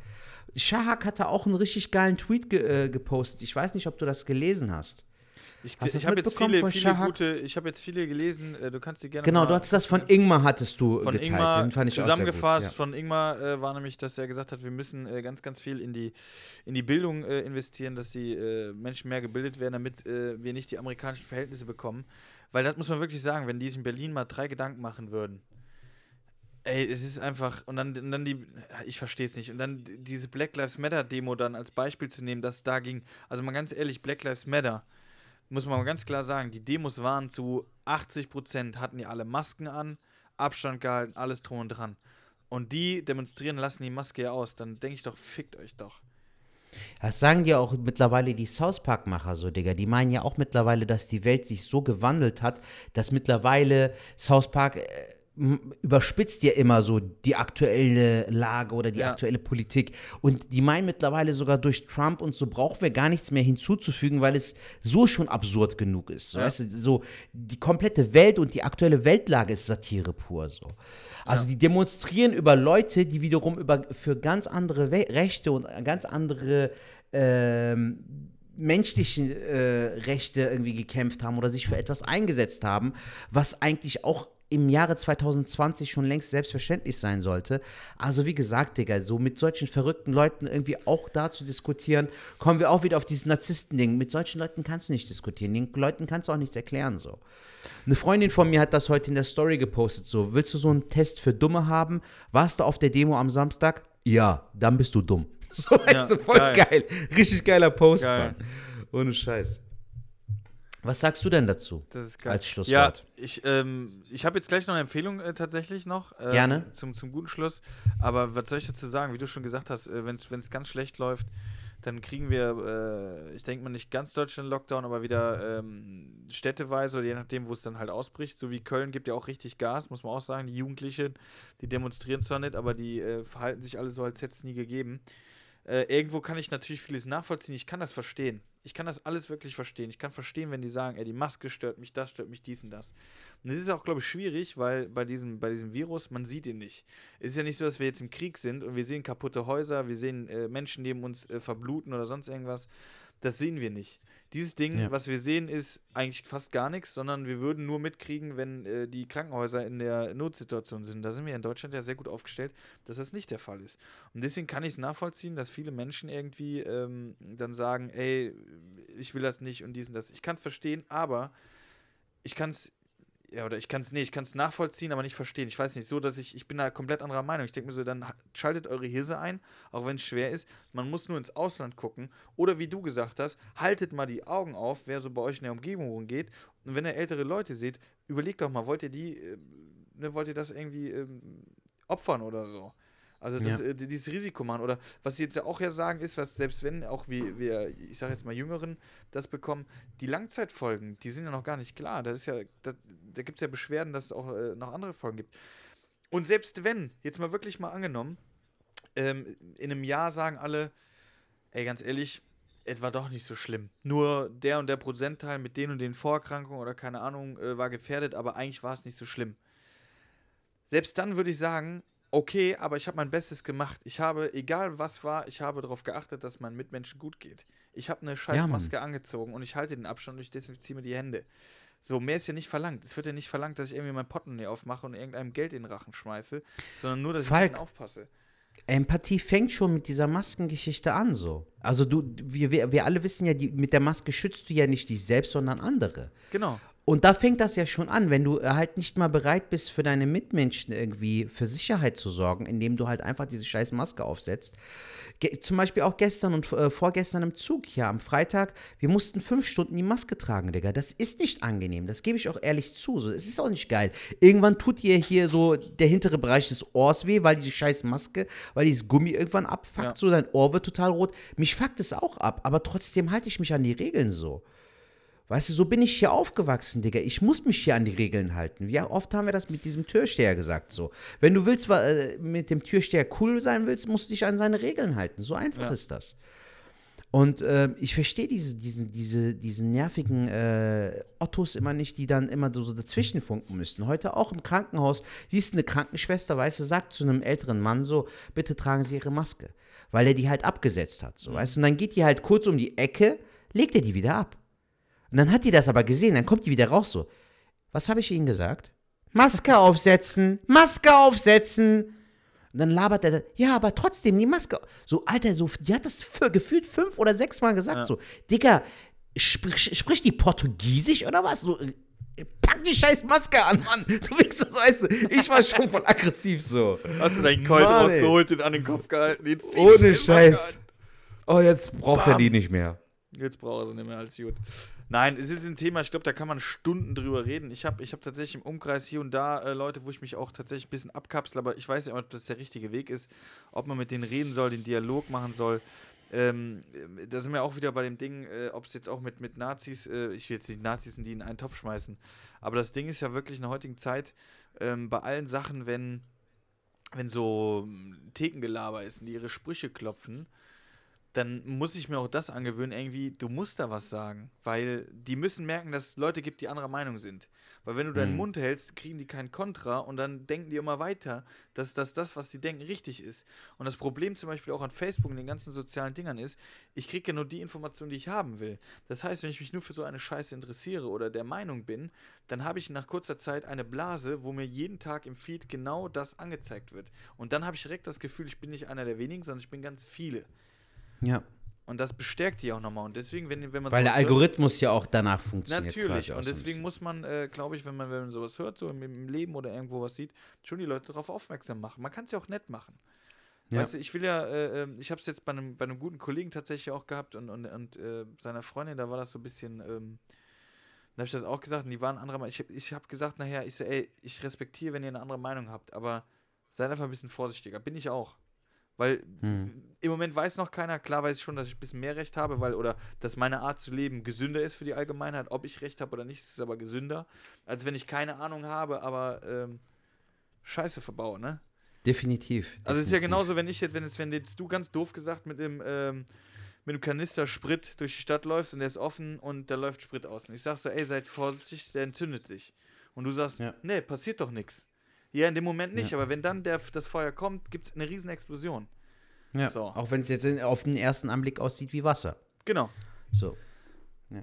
Shahak hatte auch einen richtig geilen Tweet ge äh, gepostet. Ich weiß nicht, ob du das gelesen hast. Ich, ich habe jetzt viele, viele gute, ich habe jetzt viele gelesen, äh, du kannst die gerne Genau, du hattest das von Ingmar hattest du von geteilt. Ingmar Den fand ich zusammengefasst. Gut, ja. Von Ingmar äh, war nämlich, dass er gesagt hat, wir müssen äh, ganz, ganz viel in die, in die Bildung äh, investieren, dass die äh, Menschen mehr gebildet werden, damit äh, wir nicht die amerikanischen Verhältnisse bekommen. Weil das muss man wirklich sagen, wenn die sich in Berlin mal drei Gedanken machen würden. Ey, es ist einfach, und dann, und dann die, ich verstehe es nicht, und dann diese Black Lives Matter Demo dann als Beispiel zu nehmen, dass da ging, also mal ganz ehrlich, Black Lives Matter, muss man mal ganz klar sagen, die Demos waren zu 80 Prozent, hatten die alle Masken an, Abstand gehalten, alles drum und dran. Und die demonstrieren, lassen die Maske ja aus. Dann denke ich doch, fickt euch doch. Das sagen ja auch mittlerweile die South Park-Macher so, Digga. Die meinen ja auch mittlerweile, dass die Welt sich so gewandelt hat, dass mittlerweile South Park äh, überspitzt ja immer so die aktuelle Lage oder die ja. aktuelle Politik. Und die meinen mittlerweile sogar durch Trump und so brauchen wir gar nichts mehr hinzuzufügen, weil es so schon absurd genug ist. So, ja. weißt du, so die komplette Welt und die aktuelle Weltlage ist Satire pur. So. Also ja. die demonstrieren über Leute, die wiederum über, für ganz andere We Rechte und ganz andere ähm, menschliche äh, Rechte irgendwie gekämpft haben oder sich für etwas eingesetzt haben, was eigentlich auch im Jahre 2020 schon längst selbstverständlich sein sollte. Also wie gesagt, Digga, so mit solchen verrückten Leuten irgendwie auch da zu diskutieren, kommen wir auch wieder auf dieses Narzissten-Ding. Mit solchen Leuten kannst du nicht diskutieren, den Leuten kannst du auch nichts erklären, so. Eine Freundin von mir hat das heute in der Story gepostet, so, willst du so einen Test für Dumme haben? Warst du auf der Demo am Samstag? Ja, dann bist du dumm. So, Ja, du, voll geil. geil. Richtig geiler Post, Geil. Mann. Ohne Scheiß. Was sagst du denn dazu? Das ist geil. Als Schlusswort. Ja, ich, ähm, ich habe jetzt gleich noch eine Empfehlung äh, tatsächlich noch. ähm, Gerne. Zum, zum guten Schluss. Aber was soll ich dazu sagen? Wie du schon gesagt hast, äh, wenn es ganz schlecht läuft, dann kriegen wir, äh, ich denke mal nicht ganz Deutschland Lockdown, aber wieder ähm, städteweise oder je nachdem, wo es dann halt ausbricht. So wie Köln gibt ja auch richtig Gas, muss man auch sagen. Die Jugendlichen, die demonstrieren zwar nicht, aber die äh, verhalten sich alle so, als hätte es nie gegeben. Äh, irgendwo kann ich natürlich vieles nachvollziehen. Ich kann das verstehen. Ich kann das alles wirklich verstehen. Ich kann verstehen, wenn die sagen, ey, die Maske stört mich, das stört mich, dies und das. Und das ist auch, glaube ich, schwierig, weil bei diesem, bei diesem Virus, man sieht ihn nicht. Es ist ja nicht so, dass wir jetzt im Krieg sind und wir sehen kaputte Häuser, wir sehen äh, Menschen neben uns äh, verbluten oder sonst irgendwas. Das sehen wir nicht. Dieses Ding, Ja. was wir sehen, ist eigentlich fast gar nichts, sondern wir würden nur mitkriegen, wenn äh, die Krankenhäuser in der Notsituation sind. Da sind wir in Deutschland ja sehr gut aufgestellt, dass das nicht der Fall ist. Und deswegen kann ich es nachvollziehen, dass viele Menschen irgendwie ähm, dann sagen, ey, ich will das nicht und dies und das. Ich kann es verstehen, aber ich kann es, ja, oder ich kann es, nee, ich kann es nachvollziehen, aber nicht verstehen. Ich weiß nicht, so, dass ich, ich bin da komplett anderer Meinung. Ich denke mir so, dann ha- schaltet eure Hirse ein, auch wenn es schwer ist. Man muss nur ins Ausland gucken. Oder wie du gesagt hast, haltet mal die Augen auf, wer so bei euch in der Umgebung rumgeht. Und wenn ihr ältere Leute seht, überlegt doch mal, wollt ihr die, äh, ne, wollt ihr das irgendwie ähm, opfern oder so? Also das, Ja. äh, dieses Risiko machen. Oder was sie jetzt ja auch ja sagen ist, was selbst wenn auch wie wir, ich sage jetzt mal Jüngeren, das bekommen, die Langzeitfolgen, die sind ja noch gar nicht klar. Das ist ja, da, da gibt es ja Beschwerden, dass es auch äh, noch andere Folgen gibt. Und selbst wenn, jetzt mal wirklich mal angenommen, ähm, in einem Jahr sagen alle, ey, ganz ehrlich, es war doch nicht so schlimm. Nur der und der Prozentteil mit den und den Vorerkrankungen oder keine Ahnung äh, war gefährdet, aber eigentlich war es nicht so schlimm. Selbst dann würde ich sagen, okay, aber ich habe mein Bestes gemacht. Ich habe, egal was war, ich habe darauf geachtet, dass meinen Mitmenschen gut geht. Ich habe eine Scheißmaske angezogen und ich halte den Abstand und ich desinfiziere mir die Hände. So, mehr ist ja nicht verlangt. Es wird ja nicht verlangt, dass ich irgendwie mein Portemonnaie aufmache und irgendeinem Geld in den Rachen schmeiße, sondern nur, dass ich ein Falk. bisschen aufpasse. Empathie fängt schon mit dieser Maskengeschichte an, so. Also du, wir, wir, wir alle wissen ja, die, mit der Maske schützt du ja nicht dich selbst, sondern andere. Genau. Und da fängt das ja schon an, wenn du äh, halt nicht mal bereit bist, für deine Mitmenschen irgendwie für Sicherheit zu sorgen, indem du halt einfach diese scheiß Maske aufsetzt. Ge zum Beispiel auch gestern und äh, vorgestern im Zug hier am Freitag, wir mussten fünf Stunden die Maske tragen, Digga. Das ist nicht angenehm, das gebe ich auch ehrlich zu. So, es ist auch nicht geil. Irgendwann tut dir hier so der hintere Bereich des Ohrs weh, weil diese scheiß Maske, weil dieses Gummi irgendwann abfuckt, Ja. so dein Ohr wird total rot. Mich fuckt es auch ab, aber trotzdem halte ich mich an die Regeln so. Weißt du, so bin ich hier aufgewachsen, Digga. Ich muss mich hier an die Regeln halten. Wie oft haben wir das mit diesem Türsteher gesagt, so. Wenn du willst, äh, mit dem Türsteher cool sein willst, musst du dich an seine Regeln halten. So einfach Ja. ist das. Und äh, ich verstehe diese, diesen, diese, diesen nervigen äh, Ottos immer nicht, die dann immer so, so dazwischen funken müssen. Heute auch im Krankenhaus, siehst du eine Krankenschwester, weißt du, sagt zu einem älteren Mann so, bitte tragen Sie Ihre Maske. Weil er die halt abgesetzt hat, so, weißt du. Und dann geht die halt kurz um die Ecke, legt er die wieder ab. Und dann hat die das aber gesehen, dann kommt die wieder raus so. Was habe ich Ihnen gesagt? Maske aufsetzen, Maske aufsetzen. Und dann labert er, ja, aber trotzdem die Maske. So, Alter, so, die hat das für gefühlt fünf oder sechs Mal gesagt. So, Digga, sprich, spricht die Portugiesisch oder was? So, äh, pack die scheiß Maske an, Mann. Du wichst das, weißt du. Ich war schon voll aggressiv so. Hast du deinen Colt rausgeholt, den an den Kopf gehalten? Jetzt Ohne Scheiß. Oh, jetzt braucht er Bam. die nicht mehr. Jetzt braucht er sie nicht mehr als gut. Nein, es ist ein Thema, ich glaube, da kann man Stunden drüber reden. Ich habe ich hab tatsächlich im Umkreis hier und da äh, Leute, wo ich mich auch tatsächlich ein bisschen abkapsel, aber ich weiß nicht, ob das der richtige Weg ist, ob man mit denen reden soll, den Dialog machen soll. Ähm, äh, da sind wir auch wieder bei dem Ding, äh, ob es jetzt auch mit, mit Nazis, äh, ich will jetzt nicht Nazis in die in einen Topf schmeißen, aber das Ding ist ja wirklich in der heutigen Zeit, ähm, bei allen Sachen, wenn, wenn so ähm, Thekengelaber ist und die ihre Sprüche klopfen, dann muss ich mir auch das angewöhnen, irgendwie, du musst da was sagen. Weil die müssen merken, dass es Leute gibt, die anderer Meinung sind. Weil wenn du deinen Mhm. Mund hältst, kriegen die keinen Kontra und dann denken die immer weiter, dass, dass das, was die denken, richtig ist. Und das Problem zum Beispiel auch an Facebook und den ganzen sozialen Dingern ist, ich kriege ja nur die Informationen, die ich haben will. Das heißt, wenn ich mich nur für so eine Scheiße interessiere oder der Meinung bin, dann habe ich nach kurzer Zeit eine Blase, wo mir jeden Tag im Feed genau das angezeigt wird. Und dann habe ich direkt das Gefühl, ich bin nicht einer der wenigen, sondern ich bin ganz viele. Ja. Und das bestärkt die auch nochmal. Und deswegen, wenn, wenn man Weil der sowas hört- Algorithmus ja auch danach funktioniert. Natürlich. Und deswegen muss man, äh, glaube ich, wenn man, wenn man sowas hört, so im, im Leben oder irgendwo was sieht, schon die Leute darauf aufmerksam machen. Man kann es ja auch nett machen. Ja. Weißt du, ich will ja, äh, ähm, ich habe es jetzt bei einem, bei einem guten Kollegen tatsächlich auch gehabt und, und, und äh, seiner Freundin, da war das so ein bisschen, ähm, da habe ich das auch gesagt und die waren anderer Meinung. Ich, ich habe gesagt nachher, ich so, ey, ich respektiere, wenn ihr eine andere Meinung habt, aber seid einfach ein bisschen vorsichtiger. Bin ich auch. Weil Hm. im Moment weiß noch keiner, klar weiß ich schon, dass ich ein bisschen mehr Recht habe, weil, oder dass meine Art zu leben gesünder ist für die Allgemeinheit. Ob ich Recht habe oder nicht, ist aber gesünder, als wenn ich keine Ahnung habe, aber ähm, Scheiße verbaue, ne? Definitiv. Also es ist ja definitiv. genauso, wenn ich jetzt, wenn, es, wenn jetzt du ganz doof gesagt mit dem, ähm, mit dem Kanister Sprit durch die Stadt läufst und der ist offen und da läuft Sprit aus. Und ich sag so, ey, seid vorsichtig, der entzündet sich. Und du sagst, Ja. nee, passiert doch nichts. Ja, in dem Moment nicht, Ja. aber wenn dann der, das Feuer kommt, gibt es eine riesen Explosion. Ja. So. Auch wenn es jetzt auf den ersten Anblick aussieht wie Wasser. Genau. So.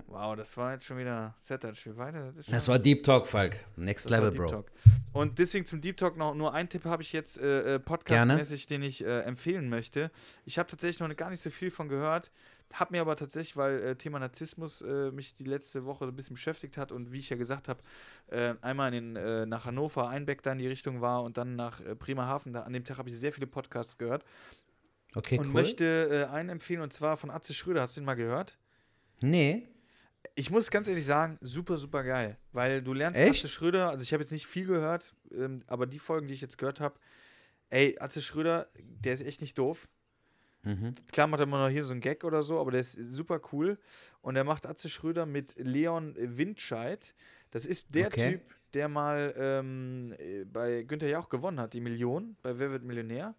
Wow, das war jetzt schon wieder Setter, spiel weiter. ist Das schon- war Deep Talk, Falk. Next das Level, Bro. Talk. Und deswegen zum Deep Talk noch nur einen Tipp habe ich jetzt äh, äh, podcastmäßig, den ich äh, empfehlen möchte. Ich habe tatsächlich noch gar nicht so viel von gehört, habe mir aber tatsächlich, weil äh, Thema Narzissmus äh, mich die letzte Woche ein bisschen beschäftigt hat und wie ich ja gesagt habe, äh, einmal in den, äh, nach Hannover, Einbeck da in die Richtung war und dann nach äh, Bremerhaven. Da, an dem Tag habe ich sehr viele Podcasts gehört Okay, und cool. möchte äh, einen empfehlen und zwar von Atze Schröder. Hast du den mal gehört? nee. Ich muss ganz ehrlich sagen, super, super geil. Weil du lernst Echt? Atze Schröder, also ich habe jetzt nicht viel gehört, ähm, aber die Folgen, die ich jetzt gehört habe, ey, Atze Schröder, der ist echt nicht doof. Mhm. Klar macht er immer noch hier so einen Gag oder so, aber der ist super cool. Und er macht Atze Schröder mit Leon Windscheid. Das ist der Okay. Typ, der mal ähm, äh, bei Günther Jauch gewonnen hat, die Million, bei Wer wird Millionär.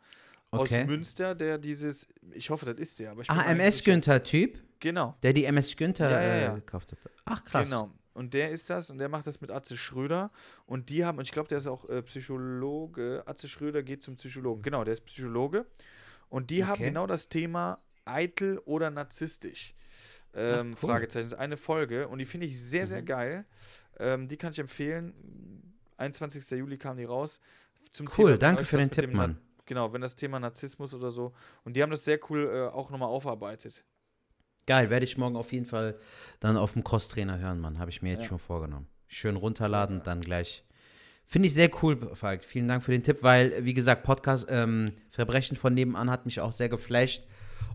Okay. Aus Münster, der dieses, ich hoffe, das ist der, aber ich Ah, mir eigentlich MS sicher. Günther-Typ, Genau. der die MS Günther Ja, ja, ja. Äh, gekauft hat. Ach, krass. Genau. Und der ist das und der macht das mit Atze Schröder. Und die haben, und ich glaube, der ist auch äh, Psychologe. Atze Schröder geht zum Psychologen. Genau, der ist Psychologe. Und die haben Okay. genau das Thema eitel oder narzisstisch. Ähm, Ach, cool. Fragezeichen. Das ist eine Folge und die finde ich sehr, Mhm. sehr geil. Ähm, die kann ich empfehlen. 21. Juli kam die raus. Zum Cool, wenn danke für den Tipp, Mann. Genau, wenn das Thema Narzissmus oder so. Und die haben das sehr cool äh, auch nochmal aufarbeitet. Geil, werde ich morgen auf jeden Fall dann auf dem Crosstrainer hören, Mann. Habe ich mir jetzt Ja. schon vorgenommen. Schön runterladen, dann gleich. Finde ich sehr cool, Falk. Vielen Dank für den Tipp, weil, wie gesagt, Podcast ähm, Verbrechen von nebenan hat mich auch sehr geflasht.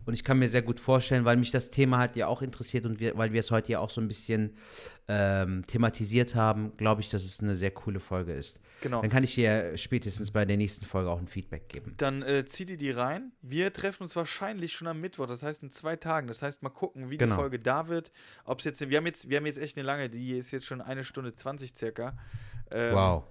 Und ich kann mir sehr gut vorstellen, weil mich das Thema halt ja auch interessiert und wir, weil wir es heute ja auch so ein bisschen ähm, thematisiert haben, glaube ich, dass es eine sehr coole Folge ist. Genau. Dann kann ich dir spätestens bei der nächsten Folge auch ein Feedback geben. Dann äh, zieh dir die rein. Wir treffen uns wahrscheinlich schon am Mittwoch, das heißt in zwei Tagen. Das heißt, mal gucken, wie Genau. die Folge da wird. Ob es jetzt, wir haben jetzt, wir haben jetzt echt eine lange, die ist jetzt schon eine Stunde 20 circa. Ähm, wow.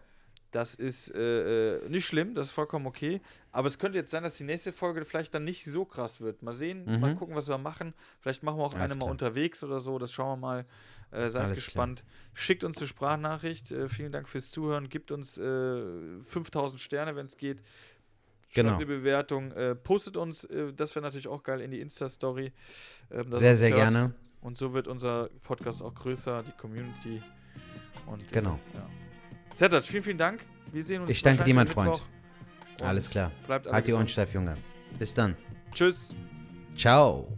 Das ist äh, äh, nicht schlimm, das ist vollkommen okay. Aber es könnte jetzt sein, dass die nächste Folge vielleicht dann nicht so krass wird. Mal sehen, Mhm. mal gucken, was wir machen. Vielleicht machen wir auch Alles eine mal klar. unterwegs oder so. Das schauen wir mal. Äh, seid Alles gespannt. Schickt uns eine Sprachnachricht. Äh, vielen Dank fürs Zuhören. Gibt uns äh, 5000 Sterne, wenn es geht. Schreibt Genau. eine Bewertung. Äh, postet uns, äh, das wäre natürlich auch geil, in die Insta-Story. Ähm, Sehr, sehr hört. gerne. Und so wird unser Podcast auch größer, die Community. Und, Genau. Äh, ja. Zettert, vielen, vielen Dank. Wir sehen uns Ich danke dir, mein Freund. Alles klar. Bleibt alle Halt die Ohren steif, Junge. Bis dann. Tschüss. Ciao.